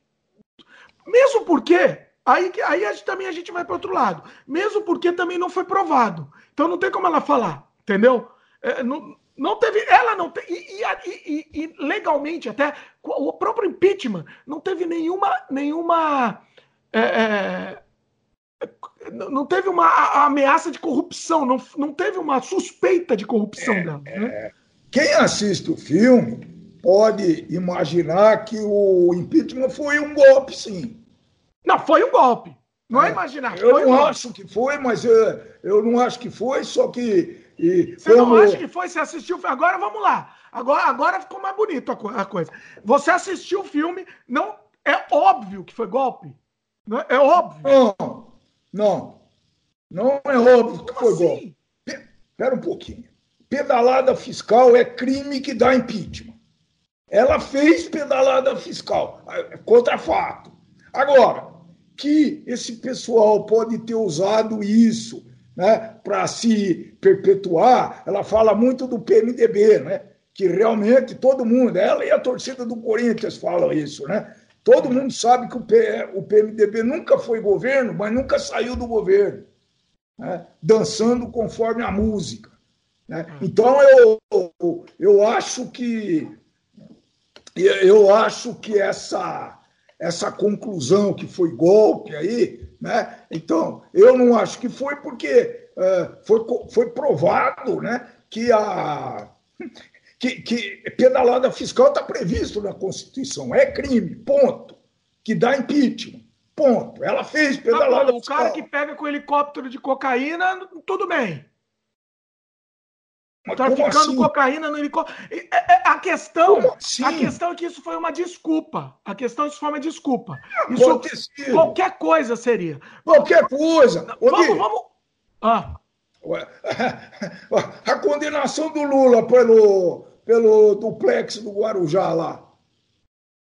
Mesmo porque. Aí, aí a gente, também a gente vai para outro lado. Mesmo porque também não foi provado. Então não tem como ela falar, entendeu? É, não, não teve. Ela não tem. E, e, e, e, legalmente, até o próprio impeachment não teve nenhuma. nenhuma é, é, não teve uma ameaça de corrupção, não, não teve uma suspeita de corrupção é, dela. Né? É. Quem assiste o filme pode imaginar que o impeachment foi um golpe, sim. Não, foi um golpe. Não é, é imaginar. Eu não um acho golpe. que foi, mas eu, eu não acho que foi, só que. E, Você como... não acha que foi? Você assistiu? Agora vamos lá. Agora, agora ficou mais bonito a, a coisa. Você assistiu o filme, não é óbvio que foi golpe. Não, é óbvio. Não, não. Não é óbvio que foi assim? golpe. Espera um pouquinho. Pedalada fiscal é crime que dá impeachment. Ela fez pedalada fiscal, é contra fato. Agora, que esse pessoal pode ter usado isso né, para se perpetuar, ela fala muito do PMDB, né, que realmente todo mundo, ela e a torcida do Corinthians falam isso, né? Todo mundo sabe que o, PMDB nunca foi governo, mas nunca saiu do governo, né? dançando conforme a música. Né? Então eu, eu acho que eu acho que essa essa conclusão que foi golpe aí, né? Então eu não acho que foi porque uh, foi, foi provado, né? Que a que, que pedalada fiscal está previsto na Constituição, é crime, ponto. Que dá impeachment, ponto. Ela fez pedalada tá bom, fiscal. O cara que pega com helicóptero de cocaína, tudo bem. Mas Traficando assim? cocaína no helicóptero. É, é, a questão, assim? a questão é que isso foi uma desculpa. A questão é que isso foi uma desculpa. Isso, qualquer coisa seria. Qualquer coisa. Vamos, vamos. Ah. A condenação do Lula pelo, pelo duplex do Guarujá lá.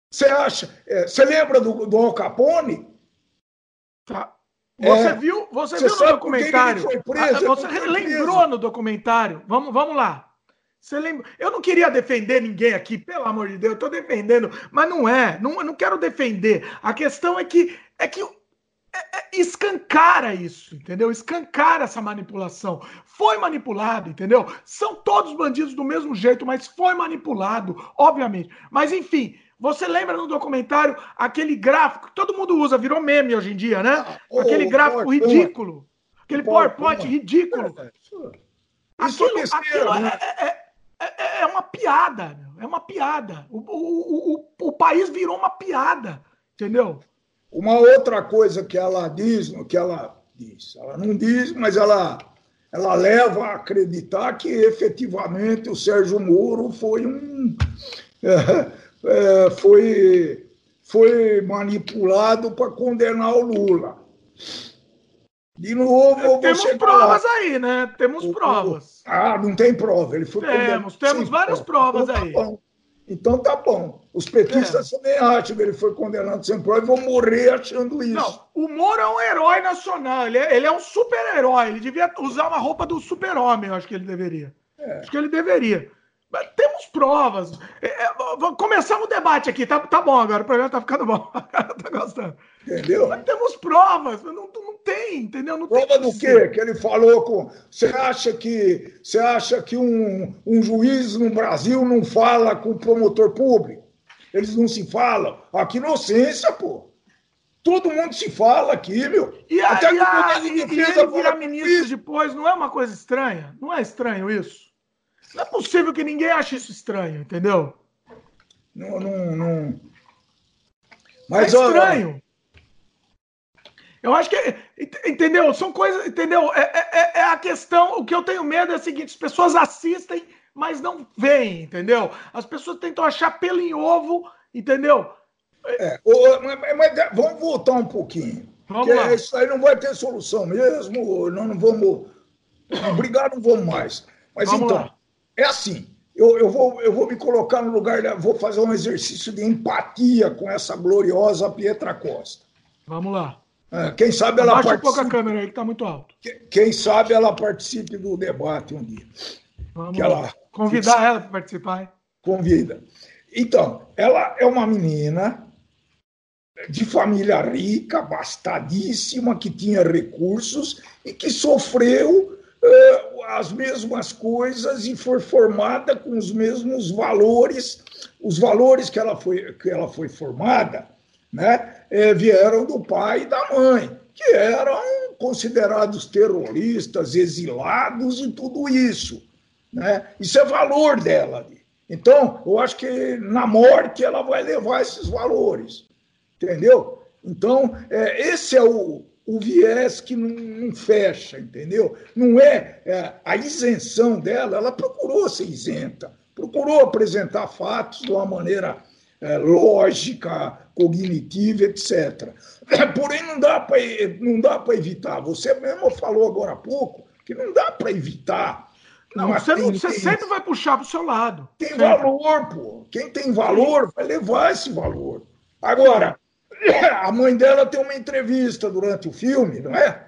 Você acha? É, você lembra do, do Al Capone? Tá. Você é, viu, você, você viu no documentário? Preso, você lembrou preso. no documentário? Vamos, vamos lá. Você lembra? Eu não queria defender ninguém aqui, pelo amor de Deus, eu estou defendendo, mas não é, não, não quero defender. A questão é que é que é, é, escancara isso, entendeu? Escancara essa manipulação. Foi manipulado, entendeu? São todos bandidos do mesmo jeito, mas foi manipulado, obviamente. Mas enfim, você lembra no documentário aquele gráfico que todo mundo usa, virou meme hoje em dia, né? Ah, aquele gráfico ridículo. Aquele PowerPoint ridículo. Isso aquilo, é, aquilo né? é, é, é, uma piada, é uma piada. O, o, o, o país virou uma piada, entendeu? Uma outra coisa que ela diz, que ela diz, ela não diz, mas ela, ela leva a acreditar que efetivamente o Sérgio Moro foi um. é, foi, foi manipulado para condenar o Lula. De novo, Temos provas lá. aí, né? Temos o, provas. ah, não tem prova. Ele foi temos, temos várias provas então, tá aí. Bom. Então tá bom. Os petistas é. também acham que ele foi condenado sem prova e vão morrer achando isso. Não, o Moro é um herói nacional. Ele é, ele é um super-herói. Ele devia usar uma roupa do super-homem, eu acho que ele deveria. É. Acho que ele deveria. Temos provas. É, é, começamos o debate aqui, tá, tá bom agora, o programa tá ficando bom. tá gostando. Entendeu? Mas temos provas, não, não tem, entendeu? Não Prova do quê? Que ele falou com. Você acha que, você acha que um, um juiz no Brasil não fala com o promotor público? Eles não se falam. Aqui inocência, pô. Todo mundo se fala aqui, meu. E, a, Até e, a, e, e ele virar ministro depois, não é uma coisa estranha? Não é estranho isso? Não é possível que ninguém ache isso estranho, entendeu? Não, não, não. Mas, é estranho. Eu acho que, entendeu? São coisas, entendeu? É, é, é, a questão. O que eu tenho medo é o seguinte: as pessoas assistem, mas não veem, entendeu? As pessoas tentam achar pelo em ovo, entendeu? É, mas, mas, vamos voltar um pouquinho. Vamos lá. Isso aí não vai ter solução mesmo. Não, não vamos. Brigar não vamos mais. Mas vamos então, lá. é assim. Eu, eu, vou, eu vou me colocar no lugar, vou fazer um exercício de empatia com essa gloriosa Pietra Costa. Vamos lá. É, quem sabe ela participe... um pouco a câmera aí, que está muito alto. Quem sabe ela participe do debate um dia. Vamos que ela... Convidar ela para participar. Hein? Convida. Então, ela é uma menina de família rica, bastadíssima, que tinha recursos e que sofreu eh, as mesmas coisas e foi formada com os mesmos valores, os valores que ela foi, que ela foi formada, né, eh, vieram do pai e da mãe, que eram considerados terroristas, exilados e tudo isso. Né? Isso é valor dela. Então, eu acho que na morte ela vai levar esses valores. Entendeu? Então, é, esse é o, o viés que não, não, fecha, entendeu? Não é, é, a isenção dela, ela procurou ser isenta, procurou apresentar fatos de uma maneira é, lógica, cognitiva, etc. Porém, não dá para evitar. Você mesmo falou agora há pouco que não dá para evitar. Não, você, não, você sempre vai puxar para o seu lado. Tem sempre. valor, pô. Quem tem valor vai levar esse valor. Agora, a mãe dela tem uma entrevista durante o filme, não é?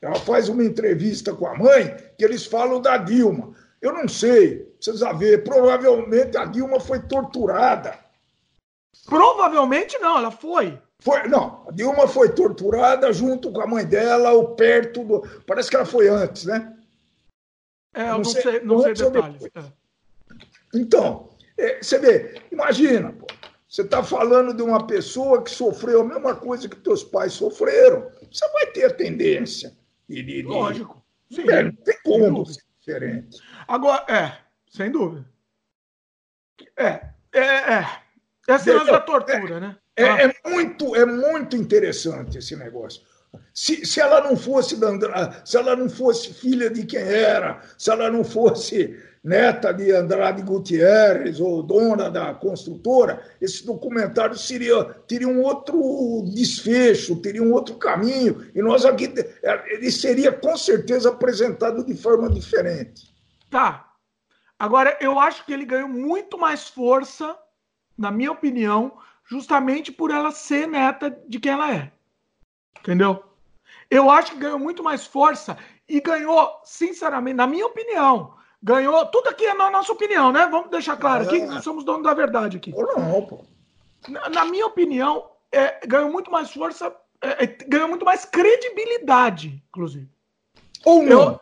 Ela faz uma entrevista com a mãe que eles falam da Dilma. Eu não sei, precisa ver. Provavelmente a Dilma foi torturada. Provavelmente não, ela foi. Foi, não, a Dilma foi torturada junto com a mãe dela, ou perto do. Parece que ela foi antes, né? É, eu não, não sei, sei, não sei detalhes. É. Então, é, você vê, imagina, pô, você está falando de uma pessoa que sofreu a mesma coisa que teus pais sofreram. Você vai ter a tendência. De, de, Lógico. Sim, é, não tem como ser diferente. Agora, é, sem dúvida. É, é, é. Essa é a tortura, é, né? É, ah. é, muito, é muito interessante esse negócio. Se, se ela não fosse se ela não fosse filha de quem era, se ela não fosse neta de Andrade Gutierrez ou dona da construtora, esse documentário seria, teria um outro desfecho, teria um outro caminho, e nós aqui ele seria com certeza apresentado de forma diferente. Tá. Agora, eu acho que ele ganhou muito mais força, na minha opinião, justamente por ela ser neta de quem ela é. Entendeu? Eu acho que ganhou muito mais força e ganhou, sinceramente, na minha opinião, ganhou. Tudo aqui é na nossa opinião, né? Vamos deixar claro aqui, nós somos donos da verdade aqui. Não, pô. Na, na minha opinião, é, ganhou muito mais força, é, é, ganhou muito mais credibilidade, inclusive. Ou não. Eu...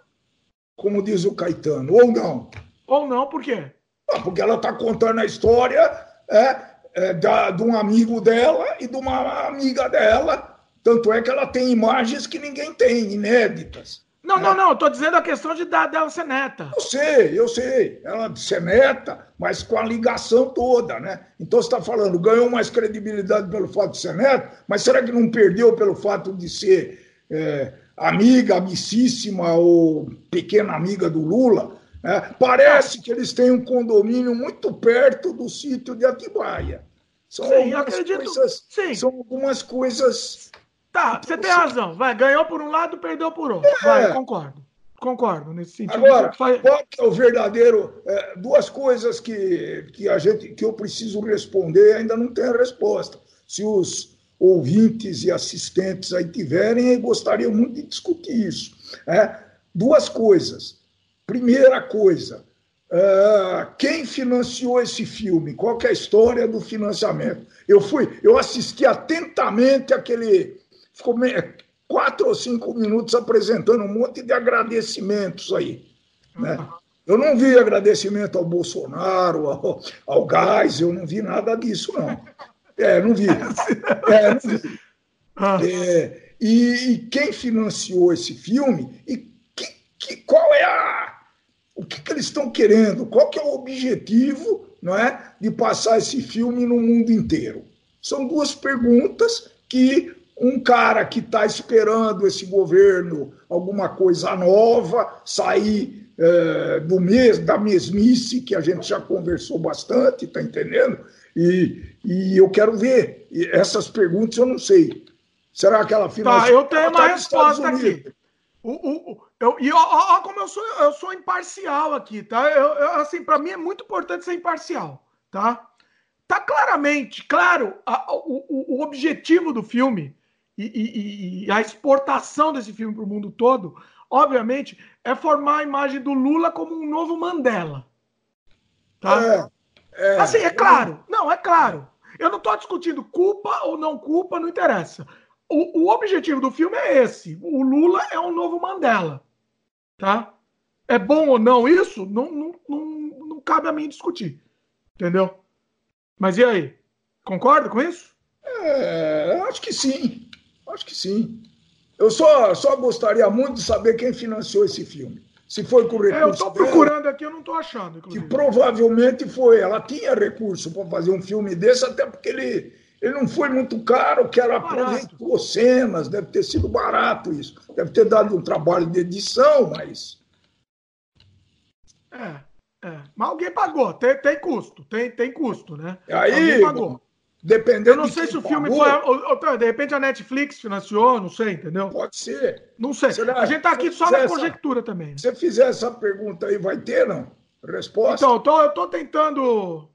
Como diz o Caetano, ou não. Ou não, por quê? Ah, porque ela está contando a história é, é, da, de um amigo dela e de uma amiga dela. Tanto é que ela tem imagens que ninguém tem, inéditas. Não, não, não, eu tô dizendo a questão de dar dela ser neta. Eu sei, eu sei. Ela ser neta, mas com a ligação toda, né? Então você está falando, ganhou mais credibilidade pelo fato de ser neta, mas será que não perdeu pelo fato de ser é, amiga, amicíssima ou pequena amiga do Lula? É, parece que eles têm um condomínio muito perto do sítio de Atibaia. São Sim, algumas acredito. Coisas, Sim. São algumas coisas Tá, você tem razão. Vai, ganhou por um lado, perdeu por outro. É. Vai, concordo. Concordo nesse sentido. Agora, faz... qual é o verdadeiro. É, duas coisas que, que, a gente, que eu preciso responder ainda não tem a resposta. Se os ouvintes e assistentes aí tiverem, eu gostaria muito de discutir isso. É, duas coisas. Primeira coisa, uh, quem financiou esse filme, qual é a história do financiamento. Eu fui, eu assisti atentamente aquele. Ficou quatro ou cinco minutos apresentando um monte de agradecimentos aí. Né? Eu não vi agradecimento ao Bolsonaro, ao, ao Gás, eu não vi nada disso, não. É, não vi. É, não vi. Ah. É, e, e, quem financiou esse filme e que, que, qual é a. O que, que eles estão querendo? Qual que é o objetivo não é, de passar esse filme no mundo inteiro? São duas perguntas que um cara que está esperando esse governo alguma coisa nova, sair é, do mes, da mesmice, que a gente já conversou bastante, está entendendo? E, e eu quero ver. E essas perguntas eu não sei. Será que ela finalmente. Tá, eu tenho uma tá resposta aqui. O, o, eu, e ó, ó, como eu sou, eu sou imparcial aqui, tá? Eu, eu assim, para mim é muito importante ser imparcial, tá? Tá claramente, claro, a, o, o, objetivo do filme e, e, e a exportação desse filme para o mundo todo, obviamente, é formar a imagem do Lula como um novo Mandela. Tá? É, é, assim, é claro. Não, é claro. Eu não estou discutindo culpa ou não culpa, não interessa. O, o, objetivo do filme é esse. O Lula é um novo Mandela. Tá? É bom ou não isso? Não, não, não, não cabe a mim discutir. Entendeu? Mas e aí? Concorda com isso? É, acho que sim. Acho que sim. Eu só, só gostaria muito de saber quem financiou esse filme. Se foi com recurso. É, eu estou procurando aqui, eu não estou achando. Inclusive. Que provavelmente foi. Ela tinha recurso para fazer um filme desse, até porque ele, ele não foi muito caro, que ela aproveitou cenas, deve ter sido barato isso. Deve ter dado um trabalho de edição, mas. É, é. Mas alguém pagou, tem, tem custo, tem, tem custo, né? Aí, alguém pagou. Dependendo eu não sei se o filme pagou, foi. Ou, ou, de repente a Netflix financiou, não sei, entendeu? Pode ser. Não sei. Será? A gente está aqui só na conjectura essa, também. Se você fizer essa pergunta aí, vai ter, não? Resposta? Então, eu tô, eu tô tentando.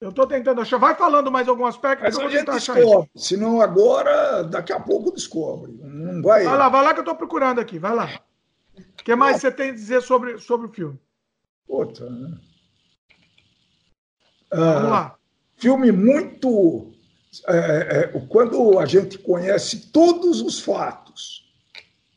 Eu estou tentando achar. Vai falando mais algum aspecto. Mas a gente descobre. Se não agora, daqui a pouco descobre. Não vai. Vai lá, vai lá que eu estou procurando aqui. Vai lá. O que mais você tem a dizer sobre, sobre o filme? Outra, né? Vamos ah, lá filme muito. É, é, quando a gente conhece todos os fatos,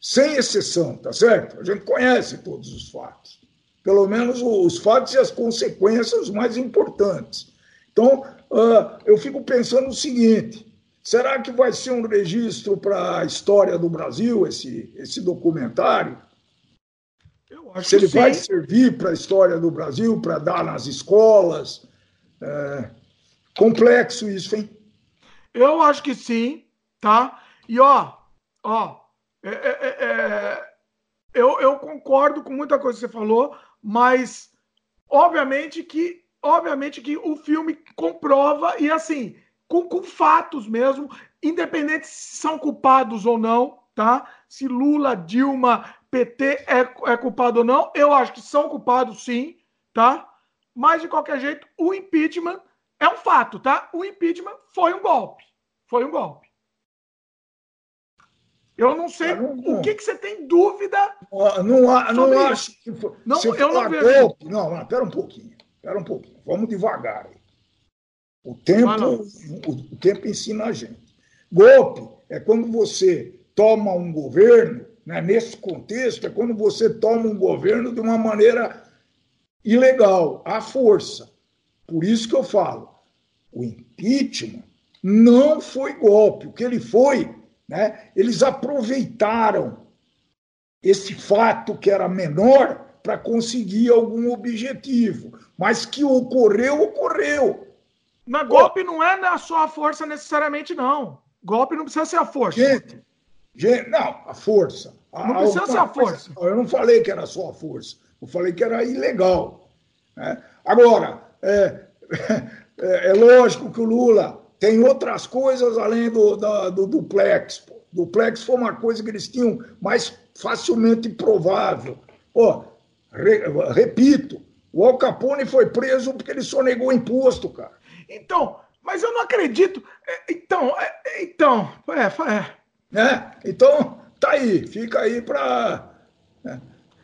sem exceção, tá certo? A gente conhece todos os fatos. Pelo menos os fatos e as consequências mais importantes. Então, uh, eu fico pensando o seguinte: será que vai ser um registro para a história do Brasil, esse, esse documentário? Eu acho Se ele vai servir para a história do Brasil, para dar nas escolas. É, Complexo isso, hein? Eu acho que sim, tá? E ó, ó, é, é, é, é, eu, eu concordo com muita coisa que você falou, mas obviamente que, obviamente que o filme comprova e assim, com, com fatos mesmo, independente se são culpados ou não, tá? Se Lula, Dilma, PT é, é culpado ou não, eu acho que são culpados sim, tá? Mas de qualquer jeito, o impeachment é um fato, tá? O impeachment foi um golpe. Foi um golpe. Eu não sei não, o que, que você tem dúvida. Não, não, não acho que foi. Não, eu não vejo. Golpe, não, não, pera um pouquinho. Pera um pouquinho. Vamos devagar. O tempo, o, o tempo ensina a gente. Golpe é quando você toma um governo, né, nesse contexto, é quando você toma um governo de uma maneira ilegal, à força. Por isso que eu falo, o impeachment não foi golpe. O que ele foi, né? Eles aproveitaram esse fato que era menor para conseguir algum objetivo, mas que ocorreu, ocorreu. Mas golpe não é na sua força necessariamente, não. Golpe não precisa ser a força. Gente, gente não, a força. Não precisa ser a força. Eu não falei que era só a força. Eu falei que era ilegal. Né? Agora, é, é, é, lógico que o Lula tem outras coisas além do, da, do duplex. Pô. Duplex foi uma coisa que eles tinham mais facilmente provável. Pô, re, repito, o Al Capone foi preso porque ele só negou imposto, cara. Então, mas eu não acredito. É, então, é, então, é, é. é. Então, tá aí, fica aí para. É,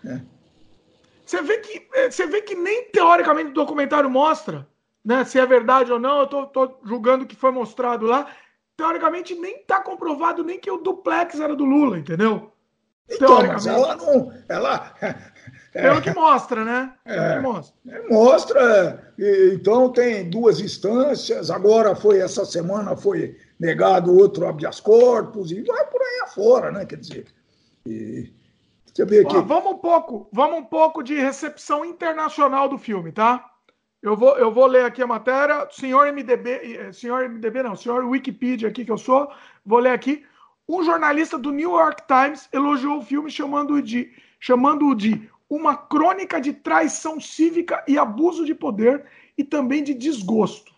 é. Você vê que é, você vê que nem teoricamente o documentário mostra, né? Se é verdade ou não, eu tô, tô julgando que foi mostrado lá. Teoricamente nem tá comprovado nem que o duplex era do Lula, entendeu? Então, mas ela não. Ela, pelo que mostra, né? É, mostra. É, mostra. Então tem duas instâncias. Agora foi essa semana foi negado outro habeas corpus e vai por aí afora, né? Quer dizer. E, deixa eu ver aqui. Ó, vamos um pouco, vamos um pouco de recepção internacional do filme, tá? Eu vou, eu vou ler aqui a matéria. Senhor MDB, eh, senhor MDB não, senhor Wikipedia aqui que eu sou, vou ler aqui. Um jornalista do New York Times elogiou o filme chamando-o de, chamando de uma crônica de traição cívica e abuso de poder e também de desgosto.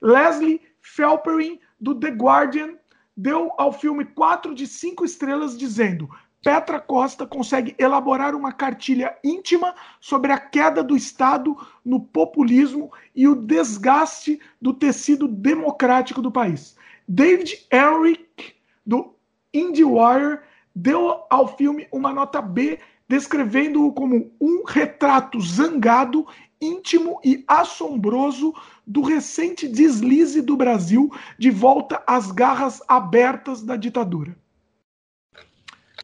Leslie Felperin, do The Guardian, deu ao filme 4 de 5 estrelas, dizendo: Petra Costa consegue elaborar uma cartilha íntima sobre a queda do Estado no populismo e o desgaste do tecido democrático do país. David Henrique, do IndieWire, deu ao filme uma nota B descrevendo-o como um retrato zangado, íntimo e assombroso do recente deslize do Brasil de volta às garras abertas da ditadura.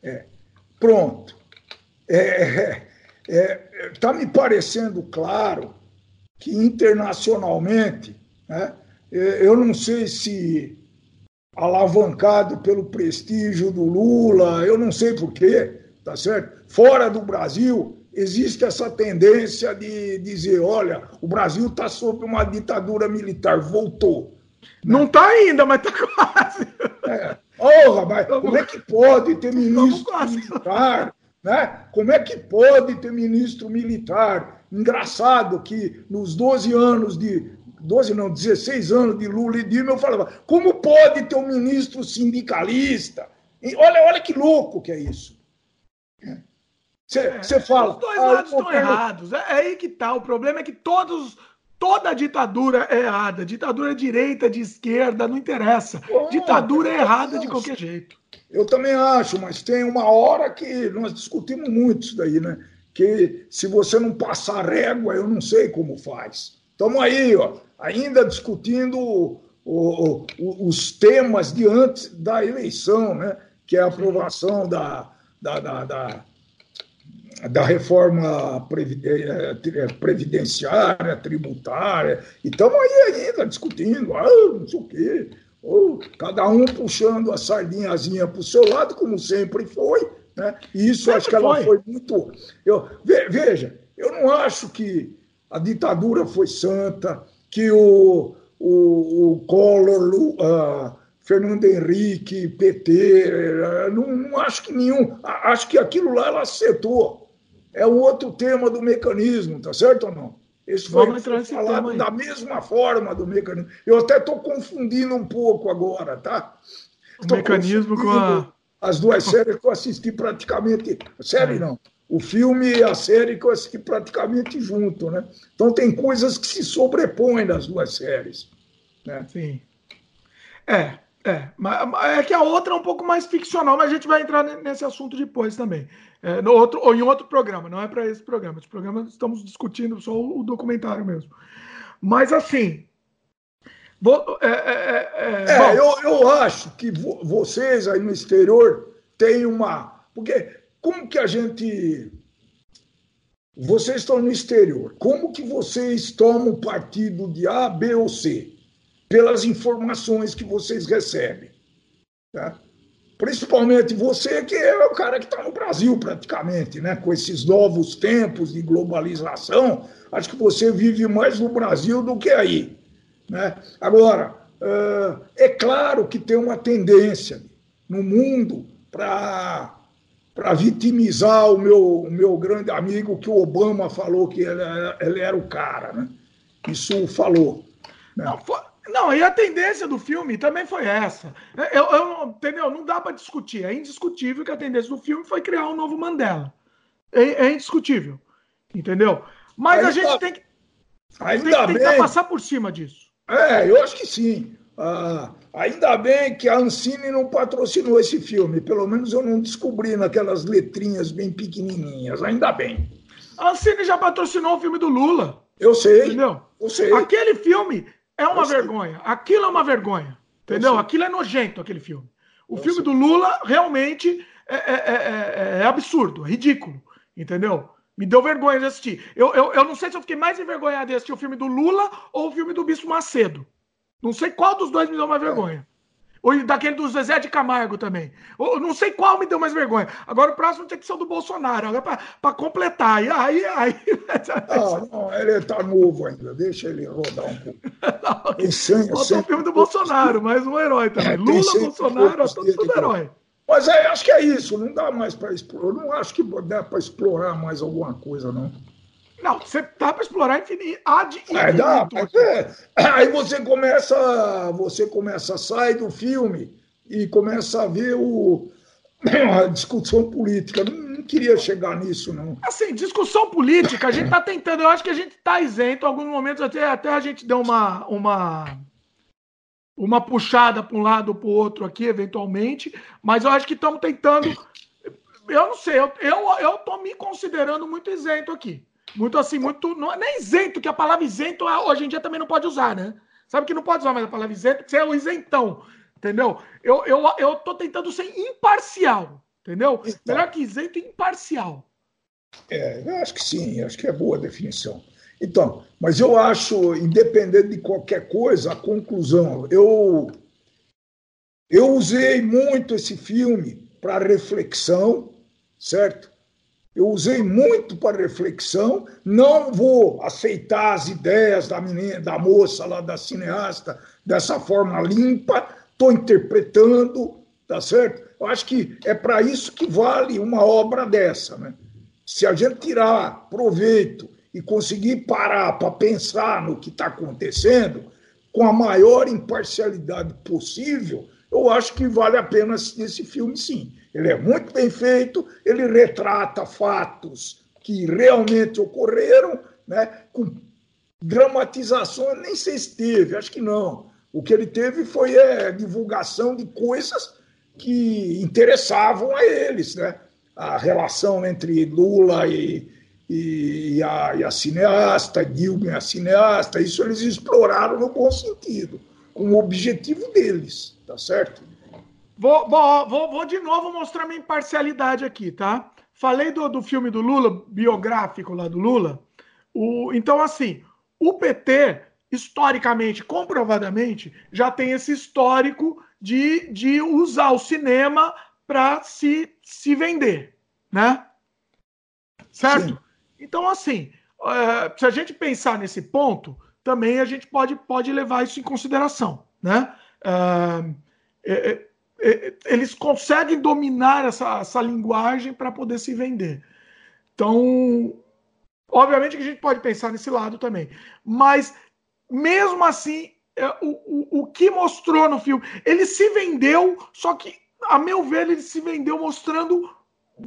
É, pronto. Está é, é, tá me parecendo claro que internacionalmente, né, é, eu não sei se alavancado pelo prestígio do Lula, eu não sei porquê, tá certo? Fora do Brasil, existe essa tendência de dizer: olha, o Brasil está sob uma ditadura militar, voltou. Não está ainda, mas está quase. É. Oh, rapaz, como é que pode ter ministro militar? Né? Como é que pode ter ministro militar? Engraçado que nos 12 anos de. 12 não, 16 anos de Lula e Dilma, eu falava, como pode ter um ministro sindicalista? E olha, olha que louco que é isso. Você é, fala. Os dois ah, lados estão errados. É, é, aí que tá. O problema é que todos. Toda ditadura é errada. Ditadura direita, de esquerda, não interessa. ditadura é errada de qualquer jeito. Eu também acho, mas tem uma hora que nós discutimos muito isso daí, né? Que se você não passar régua, eu não sei como faz. Estamos aí, ó, ainda discutindo o, o, o, os temas de antes da eleição, né? Que é a aprovação da, da, da, da da reforma eh, eh, previdenciária, tributária, e estamos aí ainda discutindo, ah, não sei o quê, ou cada um puxando a sardinhazinha para o seu lado, como sempre foi, né? e isso sempre acho que ela foi, foi muito. Eu, veja, eu não acho que a ditadura foi santa, que o, o, o Collor, uh, Fernando Henrique, PT, uh, não, não acho que nenhum, acho que aquilo lá ela acertou é um outro tema do mecanismo, tá certo ou não? Esse foi falado da mesma forma do mecanismo. Eu até estou confundindo um pouco agora, tá? O tô mecanismo com a... As duas séries que eu assisti praticamente. Série é. não. O filme e a série que eu assisti praticamente junto, né? Então tem coisas que se sobrepõem nas duas séries. Né? Sim. É, é, é que a outra é um pouco mais ficcional, mas a gente vai entrar nesse assunto depois também. É, no outro, ou em outro programa, não é para esse programa. Esse programa estamos discutindo só o documentário mesmo. Mas assim. Vou, é, é, é, é eu, eu acho que vo, vocês aí no exterior têm uma. Porque como que a gente. Vocês estão no exterior, como que vocês tomam partido de A, B ou C? Pelas informações que vocês recebem. Tá? Principalmente você, que é o cara que está no Brasil praticamente, né? com esses novos tempos de globalização. Acho que você vive mais no Brasil do que aí. Né? Agora, é claro que tem uma tendência no mundo para para vitimizar o meu, o meu grande amigo que o Obama falou que ele, ele era o cara, né? Isso falou. Né? Não, foi, não, e a tendência do filme também foi essa. Eu, eu entendeu? Não dá para discutir. É indiscutível que a tendência do filme foi criar um novo Mandela. É, é indiscutível. Entendeu? Mas ainda, a gente tem que, ainda tem que tentar bem, passar por cima disso. É, eu acho que sim. Ah, ainda bem que a Ancine não patrocinou esse filme. Pelo menos eu não descobri naquelas letrinhas bem pequenininhas. Ainda bem. A Ancine já patrocinou o filme do Lula. Eu sei. Entendeu? Eu sei. Aquele filme é uma vergonha. Aquilo é uma vergonha. Entendeu? Aquilo é nojento, aquele filme. O eu filme sei. do Lula realmente é, é, é, é, absurdo, é ridículo. Entendeu? Me deu vergonha de assistir. Eu, eu, eu não sei se eu fiquei mais envergonhado de assistir o filme do Lula ou o filme do Bispo Macedo. Não sei qual dos dois me deu mais vergonha. Ou daquele do Zezé de Camargo também. Ou, não sei qual me deu mais vergonha. Agora o próximo tem que ser o do Bolsonaro. Agora para completar. Aí, aí, aí. Não, não, ele está novo ainda. Deixa ele rodar um pouco. Não, Falta o filme do Bolsonaro, mais um herói também. É, Lula, Bolsonaro, todos tudo herói. Mas é, acho que é isso. Não dá mais para explorar. Não acho que dá para explorar mais alguma coisa, não. Não, você dá para explorar infinito. Ad infinito. É, dá, é. Aí você começa, você começa a sair do filme e começa a ver o, a discussão política. Não, não queria chegar nisso, não. Assim, discussão política, a gente está tentando, eu acho que a gente está isento, em alguns momentos até, até a gente deu uma, uma, uma puxada para um lado ou para o outro aqui, eventualmente, mas eu acho que estamos tentando. Eu não sei, eu, eu, eu tô me considerando muito isento aqui. Muito assim, muito. Não é nem isento, que a palavra isento ah, hoje em dia também não pode usar, né? Sabe que não pode usar mais a palavra isento, porque você é o isentão. Entendeu? Eu, eu, eu tô tentando ser imparcial. Entendeu? Então, Melhor que isento, imparcial. É, eu acho que sim, acho que é boa a definição. Então, mas eu acho, independente de qualquer coisa, a conclusão. Eu, eu usei muito esse filme para reflexão, certo? Eu usei muito para reflexão. Não vou aceitar as ideias da menina, da moça lá, da cineasta, dessa forma limpa. Estou interpretando, tá certo? Eu acho que é para isso que vale uma obra dessa, né? Se a gente tirar proveito e conseguir parar para pensar no que está acontecendo com a maior imparcialidade possível, eu acho que vale a pena assistir esse filme, sim. Ele é muito bem feito, ele retrata fatos que realmente ocorreram, né, com dramatização, nem sei se teve, acho que não. O que ele teve foi é, divulgação de coisas que interessavam a eles, né? A relação entre Lula e, e, a, e a cineasta, Dilma e a cineasta, isso eles exploraram no bom sentido, com o objetivo deles, tá certo? Vou, vou, vou, vou, de novo mostrar minha imparcialidade aqui, tá? Falei do, do filme do Lula, biográfico lá do Lula. O, então, assim, o PT, historicamente, comprovadamente, já tem esse histórico de, de usar o cinema para se, se vender, né? Certo? Sim. Então, assim, é, se a gente pensar nesse ponto, também a gente pode, pode levar isso em consideração, né? É, é, eles conseguem dominar essa, essa linguagem para poder se vender. Então, obviamente que a gente pode pensar nesse lado também. Mas, mesmo assim, é, o, o, o que mostrou no filme, ele se vendeu, só que, a meu ver, ele se vendeu mostrando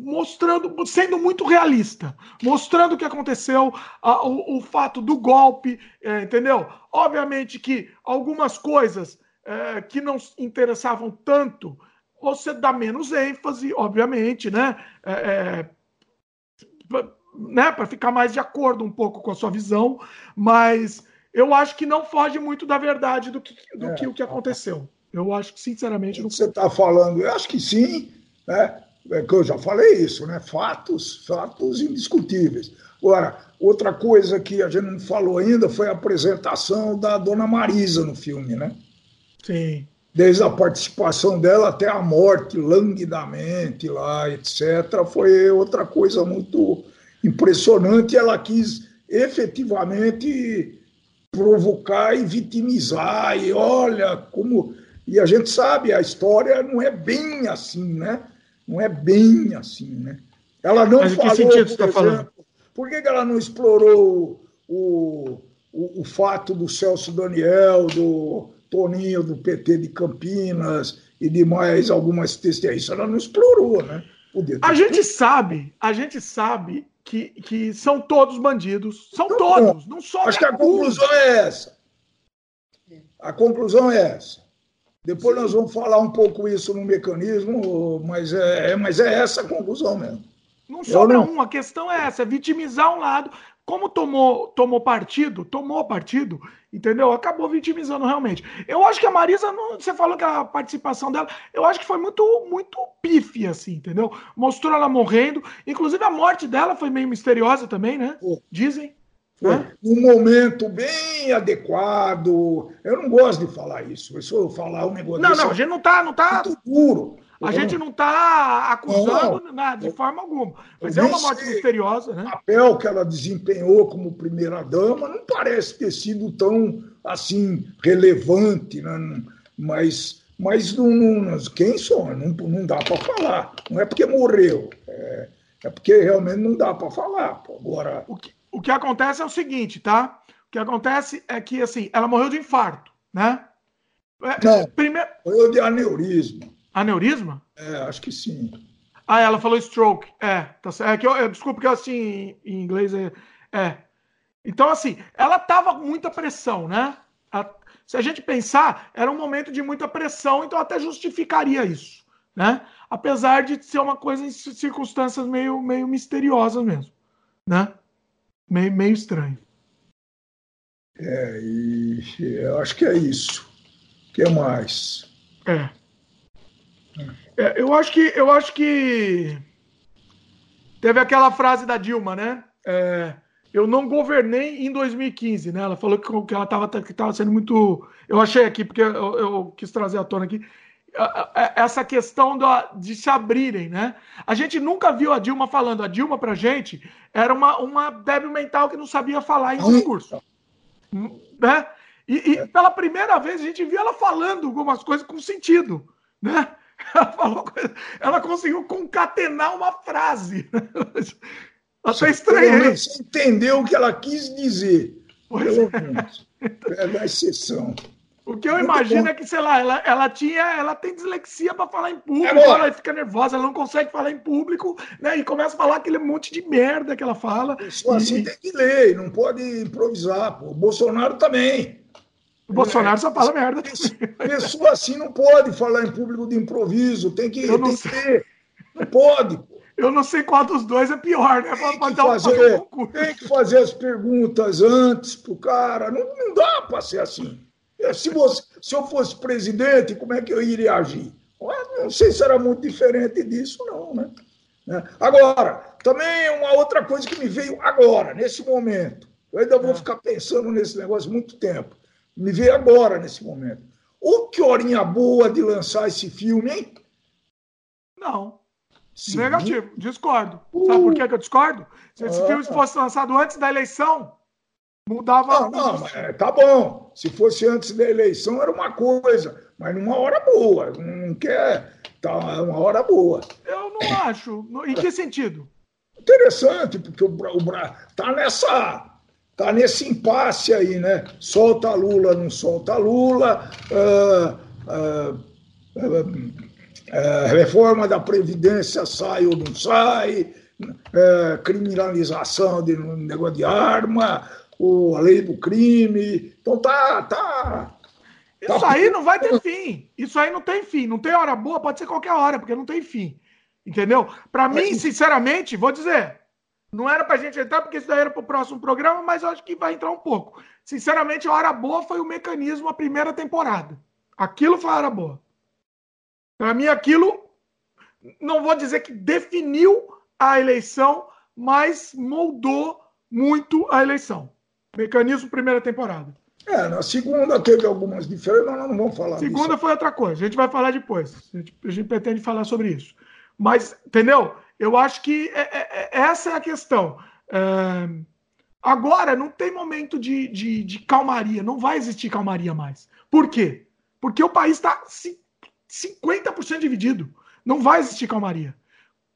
mostrando, sendo muito realista, mostrando o que aconteceu, a, o, o, fato do golpe, é, entendeu? Obviamente que algumas coisas é, que não interessavam tanto, você dá menos ênfase, obviamente, né? É, é né? Para ficar mais de acordo um pouco com a sua visão, mas eu acho que não foge muito da verdade do que, do que o que aconteceu. Eu acho que, sinceramente, não. Você está falando, eu acho que sim, né? É que eu já falei isso, né? Fatos, fatos indiscutíveis. Agora, outra coisa que a gente não falou ainda foi a apresentação da Dona Marisa no filme, né? Sim. Desde a participação dela até a morte, languidamente lá, etc., foi outra coisa muito impressionante. Ela quis efetivamente provocar e vitimizar, e olha como. E a gente sabe, a história não é bem assim, né? Não é bem assim, né? Ela não Mas falou, que sentido você tá falando? por que ela não explorou o, o, o fato do Celso Daniel, do, Toninho do PT de Campinas e de mais algumas testemunhas. Ela não explorou, né? A gente sabe, a gente sabe que, que são todos bandidos. São então, todos, não só. Acho que a conclusão é essa. A conclusão é essa. Depois nós vamos falar um pouco isso no mecanismo, mas é, é, mas é essa a conclusão mesmo. Não sobra não... um. A questão é essa: é vitimizar um lado. Como tomou, tomou partido, tomou partido, entendeu? Acabou vitimizando realmente. Eu acho que a Marisa, você falou que a participação dela, eu acho que foi muito, muito pífia, assim, entendeu? Mostrou ela morrendo. Inclusive a morte dela foi meio misteriosa também, né? Dizem. Foi né? um momento bem adequado. Eu não gosto de falar isso. Se eu falar um negócio Não, não, a gente não tá, não tá. Muito duro. A gente não está acusando não, nada, de forma alguma. Mas é uma morte misteriosa, né? O papel que ela desempenhou como primeira-dama não parece ter sido tão assim relevante, né? mas, mas não, não, quem só? Não, não dá para falar. Não é porque morreu, é, é porque realmente não dá para falar. Agora. O que, o que acontece é o seguinte, tá? O que acontece é que assim, ela morreu de infarto, né? É, não, primeiro... morreu de aneurisma. Aneurisma? É, acho que sim. Ah, ela falou stroke. É, tá certo. É que eu, desculpa que eu assim em inglês é, é. Então, assim, ela tava com muita pressão, né? A, se a gente pensar, era um momento de muita pressão, então até justificaria isso, né? Apesar de ser uma coisa em circunstâncias meio, meio misteriosas mesmo, né? Meio, meio estranho. É, e eu acho que é isso. O que mais? É. É, eu acho que eu acho que teve aquela frase da Dilma, né? É, eu não governei em 2015, né? Ela falou que, que ela estava sendo muito. Eu achei aqui porque eu, eu, quis trazer à tona aqui essa questão de se abrirem, né? A gente nunca viu a Dilma falando. A Dilma, pra gente, era uma, uma débil mental que não sabia falar em discurso. Né? E, e, pela primeira vez a gente viu ela falando algumas coisas com sentido, né? Ela, falou, ela conseguiu concatenar uma frase. Até estranho. Você entendeu o que ela quis dizer. Pois pelo é. menos. É da exceção. O que eu Muito imagino bom. é que, sei lá, ela, ela tinha, ela tem dislexia para falar em público, ela fica nervosa, ela não consegue falar em público, né? E começa a falar aquele monte de merda que ela fala. Pessoa assim tem que ler, não pode improvisar. Pô. O Bolsonaro também. O Bolsonaro é, só fala merda. Pessoa assim não pode falar em público de improviso, tem que, eu não tem sei. que ter. Não pode. Eu não sei qual dos dois é pior, né? Tem que, fazer, um tem que fazer as perguntas antes pro cara. Não, não dá para ser assim. Se, você, se eu fosse presidente, como é que eu iria agir? Não sei se era muito diferente disso, não, né? né? Agora, também uma outra coisa que me veio agora, nesse momento. Eu ainda vou é. ficar pensando nesse negócio muito tempo. Me veio agora, nesse momento. Ou que horinha boa de lançar esse filme, hein? Não. Sim. Negativo, discordo. Uh. Sabe por que eu discordo? Se esse ah. filme fosse lançado antes da eleição, mudava. Não, não, é, tá bom. Se fosse antes da eleição, era uma coisa, mas numa hora boa. Não quer. Tá uma hora boa. Eu não acho. Em que sentido? Interessante, porque o, Brasil tá nessa Está nesse impasse aí, né? Solta Lula, não solta Lula, uh, uh, uh, reforma da Previdência sai ou não sai, criminalização de negócio de arma, o, a lei do crime. Então tá. tá Isso tá... aí não vai ter fim. Isso aí não tem fim. Não tem hora boa, pode ser qualquer hora, porque não tem fim. Entendeu? Para mim, sinceramente, vou dizer, não era para a gente entrar, porque isso daí era para o próximo programa, mas eu acho que vai entrar um pouco. Sinceramente, a hora boa foi o mecanismo, a primeira temporada. Aquilo foi a hora boa. Para mim, aquilo, não vou dizer que definiu a eleição, mas moldou muito a eleição. Mecanismo, primeira temporada. É, na segunda teve algumas diferenças, mas nós não vamos falar Segunda disso. foi outra coisa, a gente vai falar depois. A gente, a gente pretende falar sobre isso. Mas, entendeu? Eu acho que é, é, é, essa é a questão. É, agora não tem momento de, de, de, calmaria, não vai existir calmaria mais. Por quê? Porque o país está 50% dividido. Não vai existir calmaria.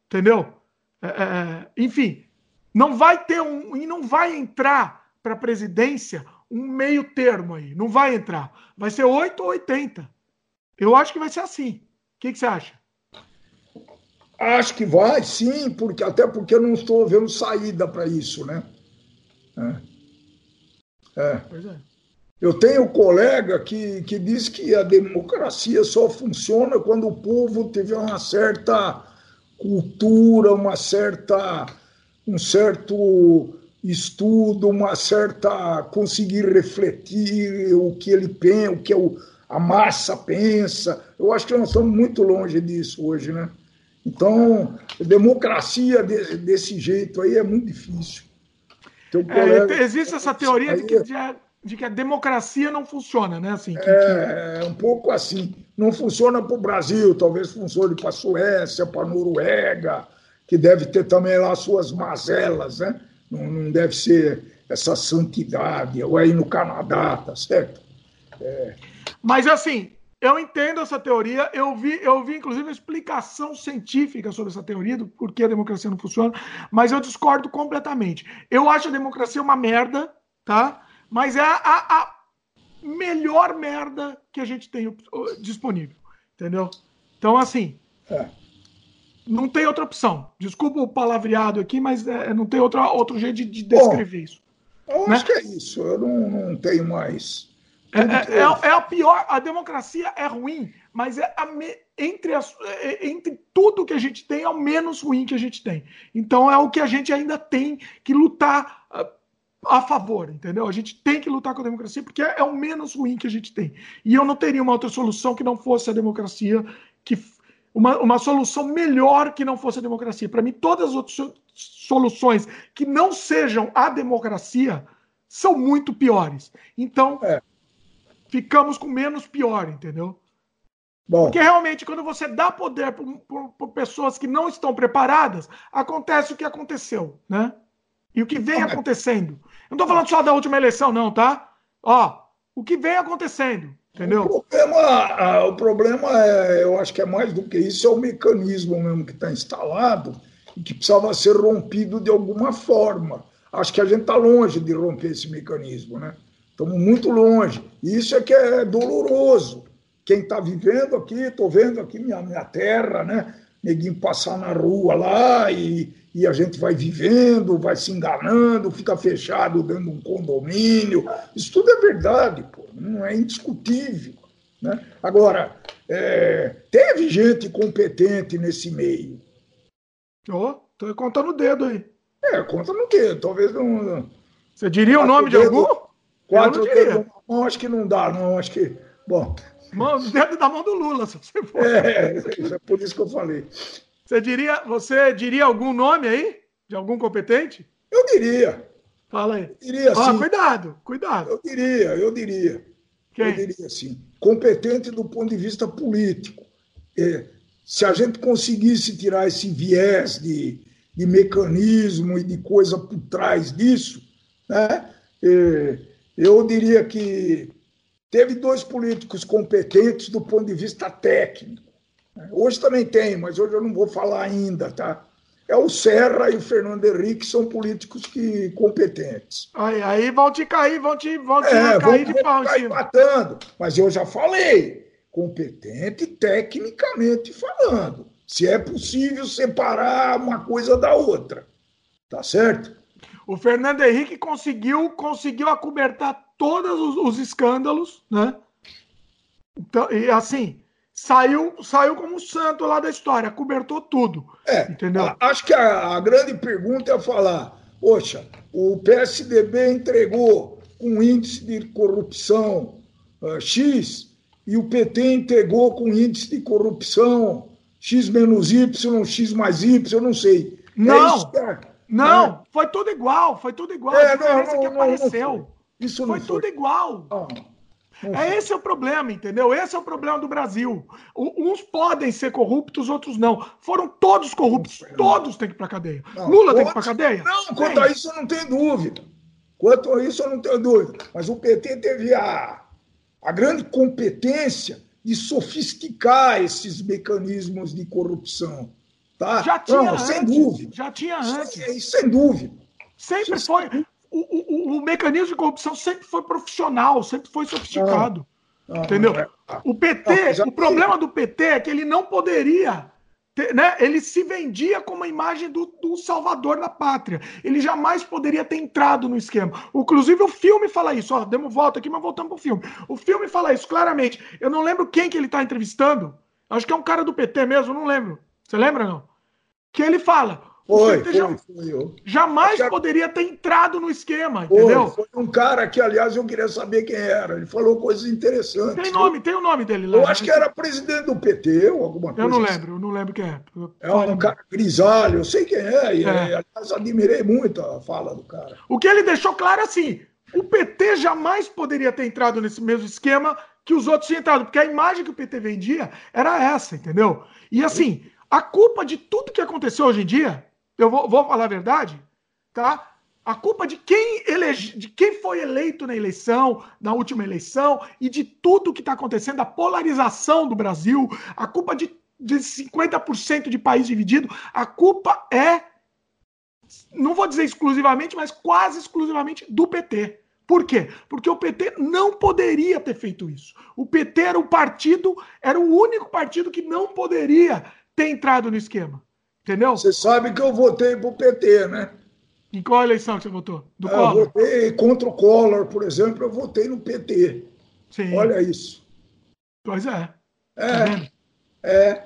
Entendeu? É, é, enfim, não vai ter um. E não vai entrar para a presidência um meio termo aí. Não vai entrar. Vai ser 8 ou 80. Eu acho que vai ser assim. O que, que você acha? Acho que vai, sim, porque até porque eu não estou vendo saída para isso, né? É. É. é. Eu tenho um colega que, que diz que a democracia só funciona quando o povo tiver uma certa cultura, uma certa, um certo estudo, uma certa conseguir refletir o que ele pensa, o que a massa pensa. Eu acho que nós estamos muito longe disso hoje, né? Então, democracia de, desse jeito aí é muito difícil. É, existe essa teoria de que, de, que, a democracia não funciona, né? Assim, que, é, que... um pouco assim. Não funciona para o Brasil, talvez funcione para a Suécia, para a Noruega, que deve ter também lá suas mazelas, né? Não, não deve ser essa santidade, ou aí no Canadá, tá certo? É... Mas assim, eu entendo essa teoria, eu vi, eu vi inclusive uma explicação científica sobre essa teoria, do porquê a democracia não funciona, mas eu discordo completamente. Eu acho a democracia uma merda, tá? Mas é a, a melhor merda que a gente tem disponível, entendeu? Então, assim, é. não tem outra opção. Desculpa o palavreado aqui, mas é, não tem outra, outro jeito de, de descrever Bom, isso. Eu né? acho que é isso, eu não, não tenho mais é, é, é, a pior, a democracia é ruim, mas é me, entre, as, é, entre tudo que a gente tem, é o menos ruim que a gente tem. Então é o que a gente ainda tem que lutar a, ah, a favor, entendeu? A gente tem que lutar com a democracia porque é, é, o menos ruim que a gente tem. E eu não teria uma outra solução que não fosse a democracia, que uma, uma solução melhor que não fosse a democracia. Para mim, todas as outras soluções que não sejam a democracia são muito piores. Então, é ficamos com menos pior, entendeu? Bom. Porque realmente, quando você dá poder para pessoas que não estão preparadas, acontece o que aconteceu, né? E o que vem acontecendo. Eu não estou falando só da última eleição, não, tá? Ó, o que vem acontecendo, entendeu? O problema, o problema é, eu acho que é mais do que isso, é o mecanismo mesmo que está instalado e que precisava ser rompido de alguma forma. Acho que a gente está longe de romper esse mecanismo, né? Estamos muito longe. Isso é que é doloroso. Quem está vivendo aqui, estou vendo aqui minha, minha terra, né? Neguinho passar na rua lá e, e a gente vai vivendo, vai se enganando, fica fechado dentro de um condomínio. Isso tudo é verdade, pô, não é indiscutível. Né? Agora, é, teve gente competente nesse meio. Ó, oh, contando o dedo aí. É, conta no dedo, talvez não. Você diria o nome de algum? Quatro dedos na mão, acho que não dá, não. Acho que. Bom. Mão, dedo da mão do Lula, se você for. É, é por isso que eu falei. Você diria, você diria algum nome aí? De algum competente? Eu diria. Fala aí. Eu diria ah, cuidado, cuidado. Eu diria, eu diria. Quem? Eu diria assim. Competente do ponto de vista político. É, se a gente conseguisse tirar esse viés de, de mecanismo e de coisa por trás disso, né? É, eu diria que teve dois políticos competentes do ponto de vista técnico. Hoje também tem, mas hoje eu não vou falar ainda, tá? É o Serra e o Fernando Henrique são políticos que competentes. Aí, aí vão te cair, vão te, vão te é, cair vão, de pau em cima. Matando. Mas eu já falei, competente tecnicamente falando. Se é possível separar uma coisa da outra. Tá certo? O Fernando Henrique conseguiu, conseguiu acobertar todos os, os escândalos, né? Então, e assim, saiu, saiu como santo lá da história, cobertou tudo. É, entendeu? Acho que a, a grande pergunta é falar: poxa, o PSDB entregou com índice de corrupção uh, X e o PT entregou com índice de corrupção X menos Y, X mais Y, eu não sei. É não, é não, é. foi tudo igual, foi tudo igual. É, a diferença não, não, que apareceu. Não, Isso foi, foi tudo igual. é esse é o problema, entendeu? Esse é o problema do Brasil. uns podem ser corruptos, outros não. Foram todos corruptos, todos têm que ir para cadeia. Lula tem que ir para cadeia? Não, quanto tem. a isso eu não tenho dúvida. Quanto a isso eu não tenho dúvida. Mas o PT teve a, a grande competência de sofisticar esses mecanismos de corrupção. Tá? Já tinha Não, antes, sem dúvida. Já tinha antes. Sem, sem dúvida. Sempre sem foi. O, o, o, mecanismo de corrupção sempre foi profissional, sempre foi sofisticado. Ah, entendeu? É. O PT, não, o problema do PT é que ele não poderia. Né? Ele se vendia como a imagem do, do salvador da pátria. Ele jamais poderia ter entrado no esquema. Inclusive, o filme fala isso. Ó, demos volta aqui, mas voltamos pro filme. O filme fala isso claramente. Eu não lembro quem que ele está entrevistando. Acho que é um cara do PT mesmo, não lembro. Você lembra, não? Que ele fala. Foi, foi, já, foi. Jamais poderia ter entrado no esquema, entendeu? Foi, um cara que, aliás, eu queria saber quem era. Ele falou coisas interessantes. Tem nome, tem o nome dele lá. Eu acho que era presidente do PT ou alguma coisa. Eu não assim. lembro, eu não lembro quem é. É um cara grisalho, eu sei quem é. E, é. aliás, admirei muito a fala do cara. O que ele deixou claro é assim: o PT jamais poderia ter entrado nesse mesmo esquema que os outros tinham entrado, porque a imagem que o PT vendia era essa, entendeu? E assim, a culpa de tudo que aconteceu hoje em dia eu vou, vou falar a verdade, tá? A culpa de quem, elege, de quem foi eleito na eleição, na última eleição, e de tudo que está acontecendo, a polarização do Brasil, a culpa de, de 50% de país dividido, a culpa é, não vou dizer exclusivamente, mas quase exclusivamente do PT. Por quê? Porque o PT não poderia ter feito isso. O PT era o partido, era o único partido que não poderia ter entrado no esquema. Entendeu? Você sabe que eu votei pro PT, né? Em qual eleição que você votou? Do eu Collor? votei contra o Collor, por exemplo, eu votei no PT. Sim. Olha isso. Pois é. É. Tá é.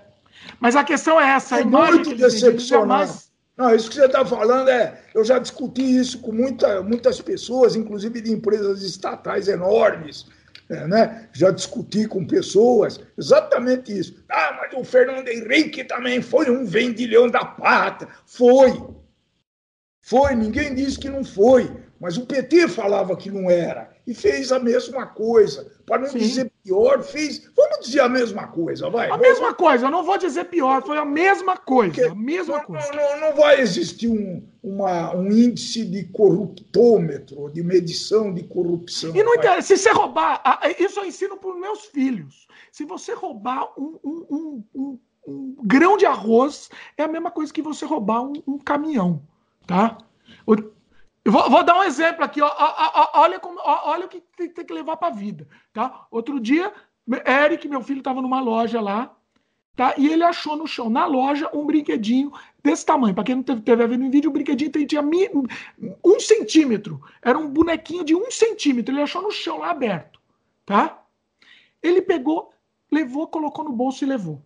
Mas a questão é essa. É muito decepcionante. Mais... Não, isso que você está falando é. Eu já discuti isso com muita, muitas pessoas, inclusive de empresas estatais enormes é, né? Já discuti com pessoas exatamente isso. Ah, mas o Fernando Henrique também foi um vendilhão da pátria. Foi. Foi, ninguém disse que não foi. Mas o PT falava que não era. E fez a mesma coisa. Para não Sim. dizer pior, fez. Vamos dizer a mesma coisa, vai. A mesma coisa, eu não vou dizer pior, foi a mesma coisa. Porque a mesma não, coisa. Não, não, vai existir um, uma, um índice de corruptômetro, de medição de corrupção. E não interessa, se você roubar, isso eu ensino para os meus filhos. Se você roubar um, um, um, um, grão de arroz, é a mesma coisa que você roubar um, caminhão, tá? Vou, vou, dar um exemplo aqui. Ó, ó, ó, olha, como, olha o que tem, tem que levar para a vida. Tá? Outro dia, Eric, meu filho, estava numa loja lá. Tá? E ele achou no chão, na loja, um brinquedinho desse tamanho. Para quem não teve, teve a ver no vídeo, o brinquedinho tinha um centímetro. Era um bonequinho de um centímetro. Ele achou no chão lá aberto. Tá? Ele pegou, levou, colocou no bolso e levou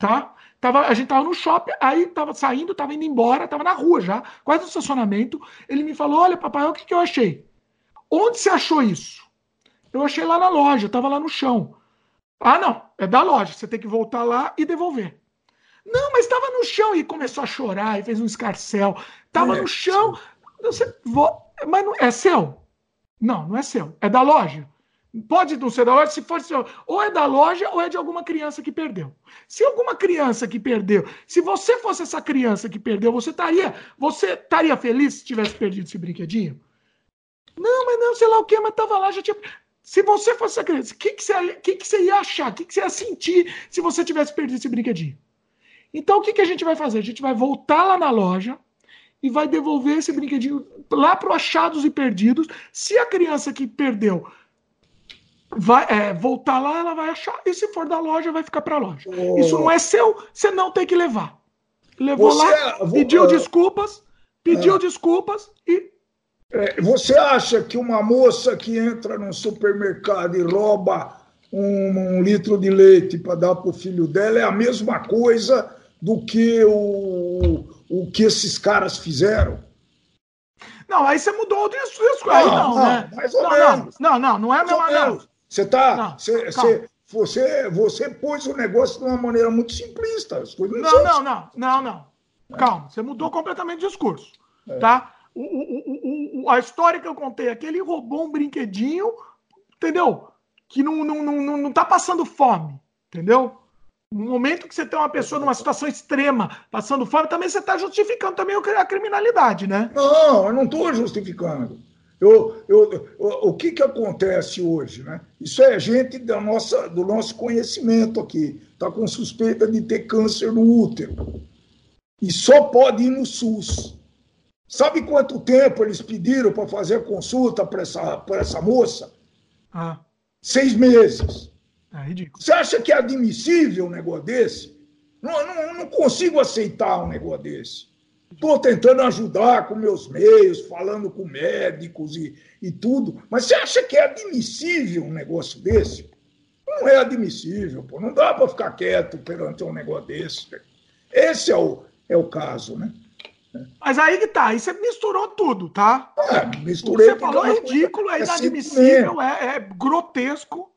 tá? Tava, a gente tava no shopping, aí tava saindo, tava indo embora, tava na rua já, quase no estacionamento. Ele me falou: Olha, papai, o que, que eu achei? Onde você achou isso? Eu achei lá na loja, tava lá no chão. Ah, não, é da loja, você tem que voltar lá e devolver. Não, mas estava no chão e começou a chorar e fez um escarcel. Tava é, no chão. Você, mas não, é seu? Não, não é seu. É da loja. Pode não ser da loja, se for ou é da loja ou é de alguma criança que perdeu. Se alguma criança que perdeu, se você fosse essa criança que perdeu, você estaria, você estaria feliz se tivesse perdido esse brinquedinho? Não, mas não, sei lá o que, mas tava lá, já tinha. Se você fosse essa criança, o que, que, você, que, que você ia achar? O que, que você ia sentir se você tivesse perdido esse brinquedinho? Então, o que, que a gente vai fazer? A gente vai voltar lá na loja e vai devolver esse brinquedinho lá para achados e perdidos. Se a criança que perdeu vai é, voltar lá, ela vai achar, e se for da loja, vai ficar para a loja. Oh. Isso não é seu, você não tem que levar. Levou você, lá, é, pediu desculpas, pediu é. desculpas e. Você acha que uma moça que entra num supermercado e rouba um, um litro de leite para dar para o filho dela é a mesma coisa do que o, o que esses caras fizeram? Não, aí você mudou o discurso. Aí não, não, né? Não. Não, não, não é a mesma. Não. Você tá. Você, você, você, você pôs o negócio de uma maneira muito simplista. não, não, não, não, não. É. Calma, você mudou completamente o discurso. É. Tá? O, o, o, a história que eu contei aqui, ele roubou um brinquedinho, entendeu? Que não, não, não, não tá passando fome, entendeu? No momento que você tem uma pessoa numa situação extrema, passando fome, também você está justificando também a criminalidade, né? Não, eu não estou justificando. Eu, eu, eu, o que, que acontece hoje? Né? Isso é gente da nossa, do nosso conhecimento aqui. Está com suspeita de ter câncer no útero. E só pode ir no SUS. Sabe quanto tempo eles pediram para fazer a consulta para essa, essa moça? Ah. Seis meses. É ridículo. Você acha que é admissível um negócio desse? Não, não, não consigo aceitar um negócio desse. Estou tentando ajudar com meus meios, falando com médicos e, e tudo. Mas você acha que é admissível um negócio desse? Não é admissível, pô. Não dá para ficar quieto perante um negócio desse. Esse é o, é o caso, né? Mas aí que tá, aí você misturou tudo, tá? É, misturei. Você falou é ridículo, é, é inadmissível, é, é, grotesco.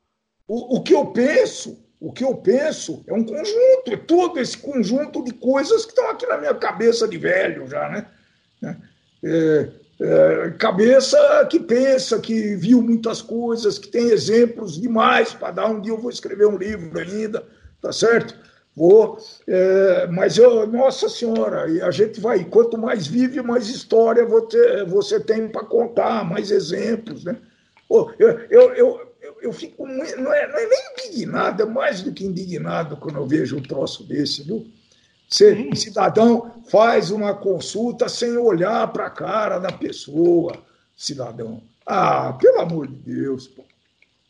O, o que eu penso, o que eu penso é um conjunto, é todo esse conjunto de coisas que estão aqui na minha cabeça de velho já, né? É, é, cabeça que pensa, que viu muitas coisas, que tem exemplos demais para dar. Um dia eu vou escrever um livro ainda, tá certo? Vou, é, mas eu, nossa senhora, e a gente vai, quanto mais vive, mais história você, você tem para contar, mais exemplos, né? Pô, eu, eu, eu, eu, fico, não é, não é nem indignado, é mais do que indignado quando eu vejo um troço desse, viu? Você, cidadão, faz uma consulta sem olhar para a cara da pessoa, cidadão. Ah, pelo amor de Deus, pô.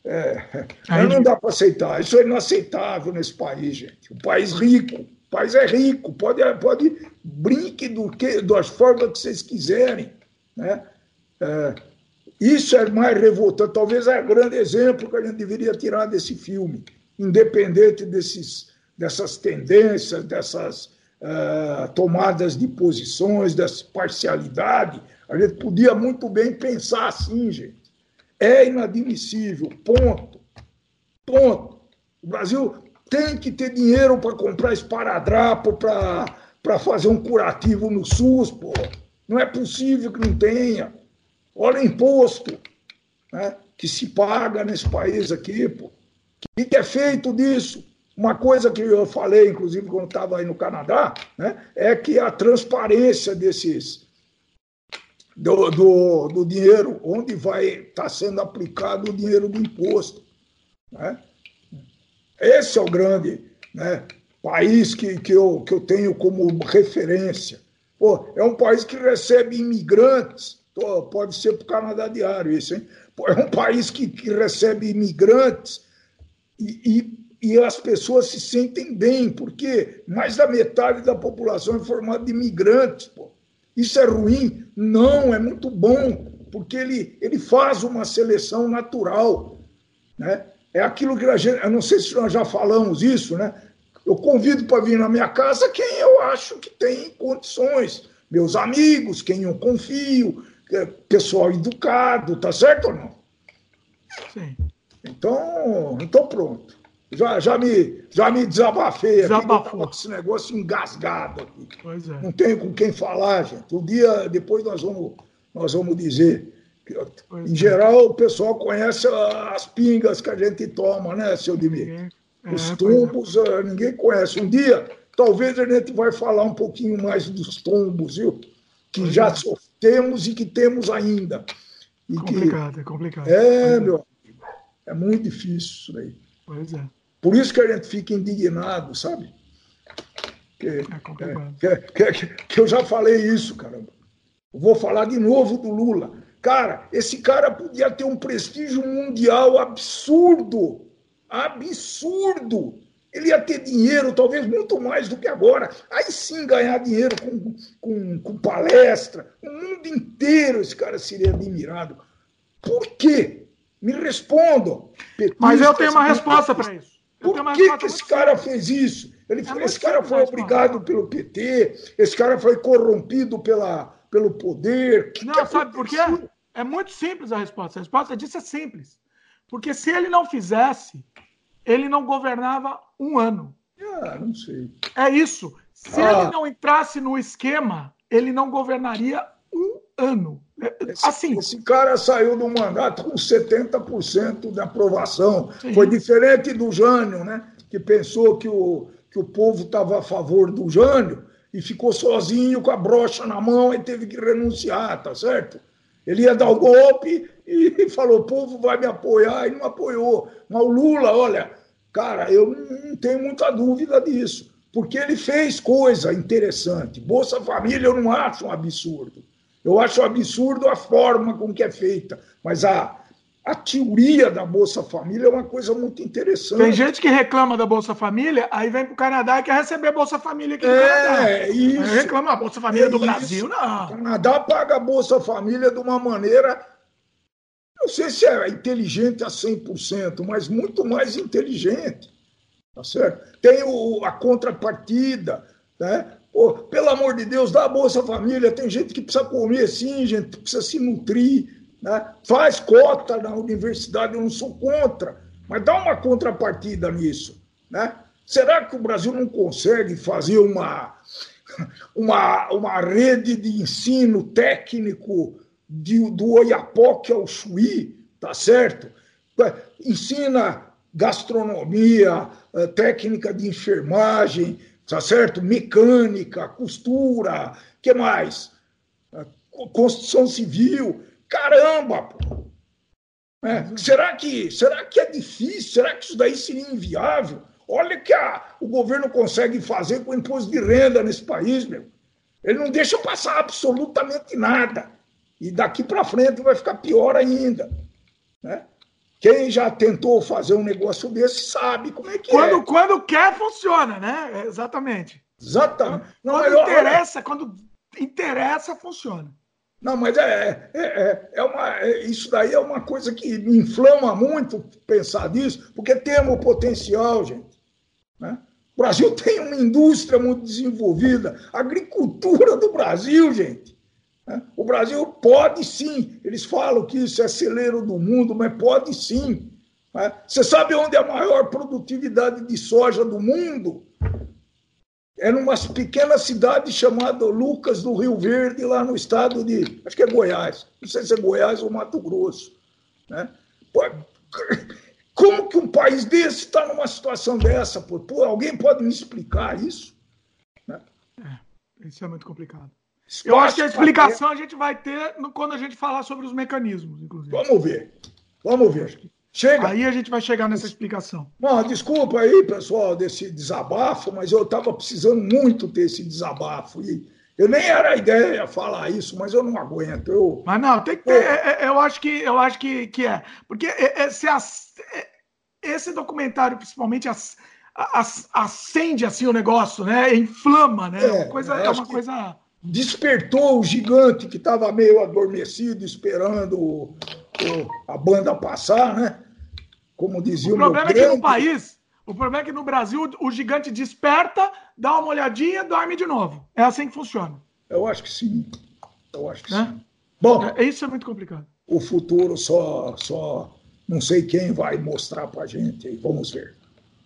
É, Aí, não dá para aceitar. Isso é inaceitável nesse país, gente. Um país rico. O país é rico. Pode, pode brinque do que, das formas que vocês quiserem. Né? É, isso é mais revoltante. Talvez é o grande exemplo que a gente deveria tirar desse filme, independente desses, dessas tendências, dessas uh, tomadas de posições, dessa parcialidade. A gente podia muito bem pensar assim, gente. É inadmissível, ponto. Ponto. O Brasil tem que ter dinheiro para comprar esparadrapo, para fazer um curativo no SUS, pô. Não é possível que não tenha. Olha o imposto né, que se paga nesse país aqui, pô. O que é feito disso? Uma coisa que eu falei, inclusive, quando estava aí no Canadá, né, é que a transparência desses, do, do, do dinheiro, onde vai estar tá sendo aplicado o dinheiro do imposto. Né? Esse é o grande né, país que, que, eu, que eu tenho como referência. Pô, é um país que recebe imigrantes, pode ser para o Canadá Diário isso, hein? É um país que, que recebe imigrantes e, e, e, as pessoas se sentem bem, porque mais da metade da população é formada de imigrantes. Pô. Isso é ruim? Não, é muito bom, porque ele, ele faz uma seleção natural. Né? É aquilo que a gente. Eu não sei se nós já falamos isso, né? Eu convido para vir na minha casa quem eu acho que tem condições. Meus amigos, quem eu confio, pessoal educado, tá certo ou não? Sim. Então, então pronto. Já, já, me, já me desabafei Desabafou. aqui, com esse negócio engasgado aqui. Pois é. Não tenho com quem falar, gente. Um dia depois nós vamos, nós vamos dizer. Que, em é. geral, o pessoal conhece as pingas que a gente toma, né, seu Dimi? É, Os é. tombos, é. ninguém conhece. Um dia, talvez a gente vai falar um pouquinho mais dos tombos, viu? Que pois já é. Temos e que temos ainda. E complicado, que... é complicado. É, meu amigo. É muito difícil isso daí. Pois é. Por isso que a gente fica indignado, sabe? Que, é que, que, que, que eu já falei isso, caramba. Vou falar de novo do Lula. Cara, esse cara podia ter um prestígio mundial absurdo. Absurdo. Ele ia ter dinheiro, talvez muito mais do que agora. Aí sim ganhar dinheiro com, com, com palestra. O mundo inteiro esse cara seria admirado. Por quê? Me respondam. Mas eu tenho uma resposta para isso. Por que, que esse cara fez isso? Ele é foi, esse cara foi obrigado pelo PT, esse cara foi corrompido pela, pelo poder. Que não, que sabe por quê? É muito simples a resposta. A resposta disso é simples. Porque se ele não fizesse, ele não governava um ano. Ah, não sei. É isso. Se ah. ele não entrasse no esquema, ele não governaria um ano. Esse, assim. Esse cara saiu do mandato com 70% de aprovação. Sim. Foi diferente do Jânio, né? Que pensou que o, que o povo estava a favor do Jânio e ficou sozinho com a brocha na mão e teve que renunciar, tá certo? Ele ia dar o golpe e falou: o povo vai me apoiar, e não apoiou. Mas o Lula, olha, cara, eu não tenho muita dúvida disso, porque ele fez coisa interessante. Bolsa Família eu não acho um absurdo. Eu acho absurdo a forma com que é feita, mas a, a teoria da Bolsa Família é uma coisa muito interessante. Tem gente que reclama da Bolsa Família, aí vem para o Canadá e quer receber a Bolsa Família aqui no é, Canadá. É, isso. Aí reclama a Bolsa Família é do isso. Brasil, não. O Canadá paga a Bolsa Família de uma maneira, não sei se é inteligente a 100%, mas muito mais inteligente. Tá certo? Tem o, a contrapartida Né? Pô, pelo amor de Deus, dá a Bolsa Família. Tem gente que precisa comer sim, gente precisa se nutrir. Né? Faz cota na universidade, eu não sou contra, mas dá uma contrapartida nisso. Né? Será que o Brasil não consegue fazer uma, uma, uma rede de ensino técnico de, do Oiapoque ao Chuí? Tá certo? Ensina gastronomia, eh, técnica de enfermagem, tá certo? Mecânica, costura, que mais? Construção civil. Caramba! Pô. É, será, que, será que é difícil? Será que isso daí seria inviável? Olha que a, o governo consegue fazer com o imposto de renda nesse país, meu. Ele não deixa passar absolutamente nada. E daqui para frente vai ficar pior ainda. Né? Quem já tentou fazer um negócio desse sabe como é que quando, é. Quando quer, funciona, né? É, exatamente. Exatamente. Não, quando interessa, olha... quando interessa, funciona. Não, mas é, é, é, é uma, é, isso daí é uma coisa que me inflama muito pensar nisso, porque temos potencial, gente. Né? O Brasil tem uma indústria muito desenvolvida, a agricultura do Brasil, gente. Né? O Brasil pode sim, eles falam que isso é celeiro do mundo, mas pode sim. Né? Você sabe onde é a maior produtividade de soja do mundo? É numa pequena cidade chamada Lucas do Rio Verde, lá no estado de. Acho que é Goiás. Não sei se é Goiás ou Mato Grosso. Né? Como que um país desse está numa situação dessa? Pô? alguém pode me explicar isso? Né? É, isso é muito complicado. Eu acho que a explicação a gente vai ter quando a gente falar sobre os mecanismos, inclusive. Vamos ver. Vamos ver. Chega. Aí a gente vai chegar nessa explicação. Não, desculpa aí, pessoal, desse desabafo, mas eu estava precisando muito ter esse desabafo. E eu nem era a ideia falar isso, mas eu não aguento. Eu... Mas não, tem que ter. É, é, eu acho que, eu acho que, que é. Porque esse, esse documentário, principalmente, acende assim o negócio, né? Inflama, né? É, uma coisa, é uma coisa despertou o gigante que estava meio adormecido, esperando o, o, a banda passar, né? Como dizia o, o problema é que no país, o problema é que no Brasil o gigante desperta, dá uma olhadinha, dorme de novo. É assim que funciona. Eu acho que sim. Eu acho que é? sim. Bom, é, isso é muito complicado. O futuro só, só não sei quem vai mostrar para gente. Vamos ver.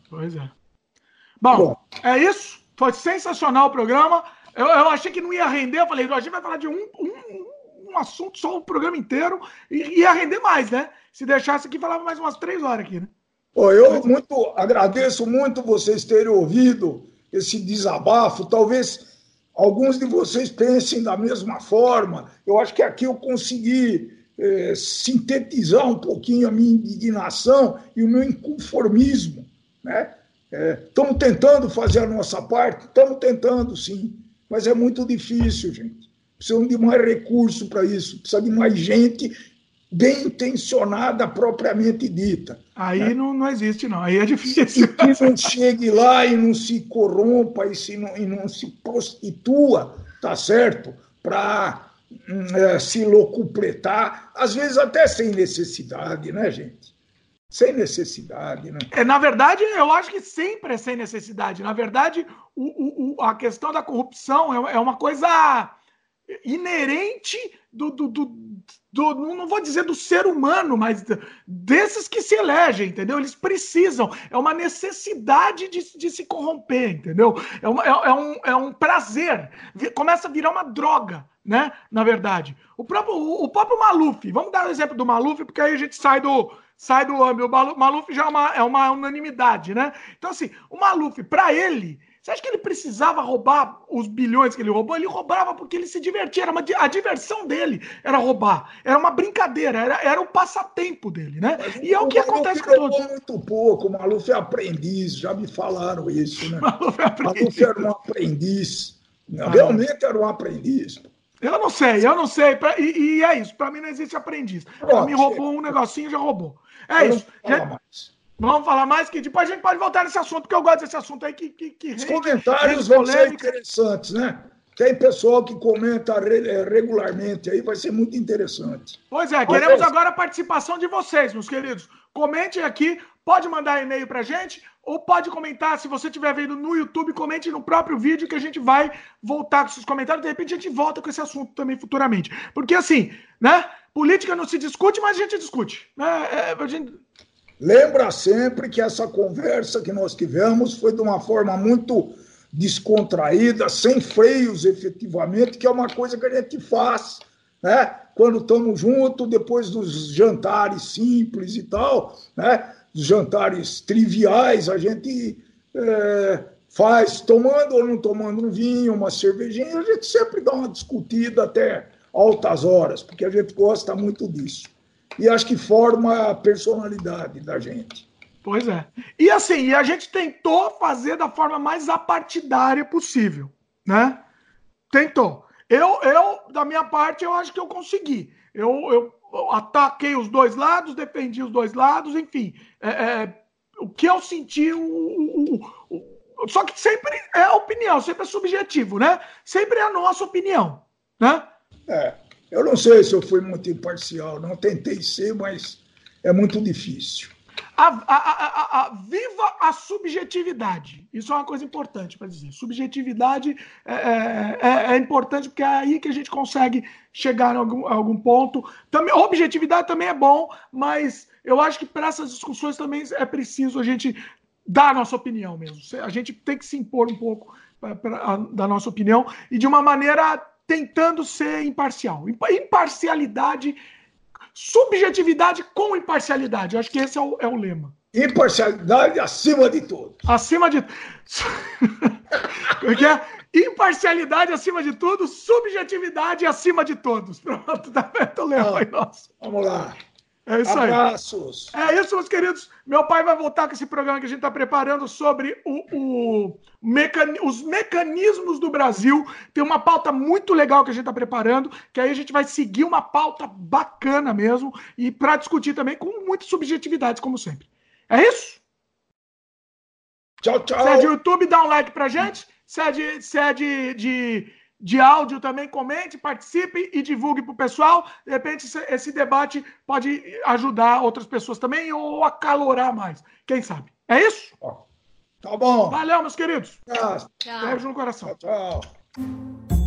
Pois é. Bom, Bom, é isso. Foi sensacional o programa. Eu, eu achei que não ia render. Eu falei, a gente vai falar de um, um, um assunto só o programa inteiro e ia render mais, né? Se deixasse aqui, falava mais umas três horas aqui, né? Pô, eu muito agradeço muito vocês terem ouvido esse desabafo. Talvez alguns de vocês pensem da mesma forma. Eu acho que aqui eu consegui é, sintetizar um pouquinho a minha indignação e o meu inconformismo. Né? Estamos é, tentando fazer a nossa parte? Estamos tentando, sim. Mas é muito difícil, gente. Precisamos de mais recurso para isso, precisa de mais gente bem intencionada propriamente dita. Aí né? não, não existe, não. Aí é difícil. E que não chegue lá e não se corrompa e, se não, e não se prostitua, tá certo? Para hum, é, se locupletar, às vezes até sem necessidade, né, gente? Sem necessidade, né? É, na verdade, eu acho que sempre é sem necessidade. Na verdade, o, o, a questão da corrupção é, é uma coisa inerente do, do, do, do, não vou dizer do ser humano, mas desses que se elegem, entendeu? Eles precisam, é uma necessidade de, de se corromper, entendeu? É, uma, é, é, um, é um prazer, começa a virar uma droga, né? Na verdade. O próprio, o, o próprio Maluf, vamos dar o um exemplo do Maluf, porque aí a gente sai do, sai do âmbito. O Maluf já é uma, é uma unanimidade, né? Então, assim, o Maluf, para ele, você acha que ele precisava roubar os bilhões que ele roubou? Ele roubava porque ele se divertia. Era uma, a diversão dele era roubar. Era uma brincadeira, era, era o passatempo dele, né? Mas e é o que acontece com todos. muito pouco. O Maluf é aprendiz, já me falaram isso, né? Maluf, é aprendiz. Maluf era um aprendiz. Ah, Realmente era um aprendiz. Eu não sei, eu não sei. E, e é isso. Para mim não existe aprendiz. Para mim roubou um negocinho, já roubou. É isso. Vamos falar mais, que depois a gente pode voltar nesse assunto, porque eu gosto desse assunto aí que. que, que Os comentários vão ser interessantes, né? Tem pessoal que comenta é, regularmente aí, vai ser muito interessante. Pois é, queremos agora a participação de vocês, meus queridos. Comente aqui, pode mandar e-mail para gente, ou pode comentar, se você estiver vendo no YouTube, comente no próprio vídeo que a gente vai voltar com esses comentários. De repente a gente volta com esse assunto também futuramente. Porque assim, né? Política não se discute, mas a gente discute. Né? É, a gente... Lembra sempre que essa conversa que nós tivemos foi de uma forma muito descontraída, sem freios efetivamente, que é uma coisa que a gente faz, né? Quando estamos juntos, depois dos jantares simples e tal, né? jantares triviais, a gente é, faz, tomando ou não tomando um vinho, uma cervejinha, a gente sempre dá uma discutida até altas horas, porque a gente gosta muito disso. E acho que forma a personalidade da gente. Pois é. E assim, a gente tentou fazer da forma mais apartidária possível, né? Tentou. Eu, eu, da minha parte, eu acho que eu consegui. Eu, eu ataquei os dois lados, defendi os dois lados, enfim. É, é, o que eu senti, o, o, o, só que sempre é opinião, sempre é subjetivo, né? Sempre é a nossa opinião, né? É, eu não sei se eu fui muito imparcial, não tentei ser, mas é muito difícil. A, a, a, viva a subjetividade. Isso é uma coisa importante para dizer. Subjetividade é, é, é, é, importante porque é aí que a gente consegue chegar em algum, algum ponto. Também, objetividade também é bom, mas eu acho que para essas discussões também é preciso a gente dar a nossa opinião mesmo. A gente tem que se impor um pouco pra, pra, da nossa opinião e de uma maneira tentando ser imparcial. Imparcialidade subjetividade com imparcialidade. Eu acho que esse é o, é o lema. Imparcialidade acima de tudo. Acima de. Porque é? Imparcialidade acima de tudo, subjetividade acima de todos. Pronto, tá vendo o lema aí, nosso. Vamos lá. É isso Abraços. aí. É isso, meus queridos. Meu pai vai voltar com esse programa que a gente está preparando sobre o, o mecan... os mecanismos do Brasil. Tem uma pauta muito legal que a gente está preparando, que aí a gente vai seguir uma pauta bacana mesmo e para discutir também com muitas subjetividades, como sempre. É isso? Tchau, tchau. Se é de YouTube, dá um like pra gente. Se é de, se é de, de de áudio também, comente, participe e divulgue para o pessoal. De repente, esse debate pode ajudar outras pessoas também ou acalorar mais. Quem sabe? É isso? Tá bom. Valeu, meus queridos. Tchau. Beijo no coração. Tchau, tchau.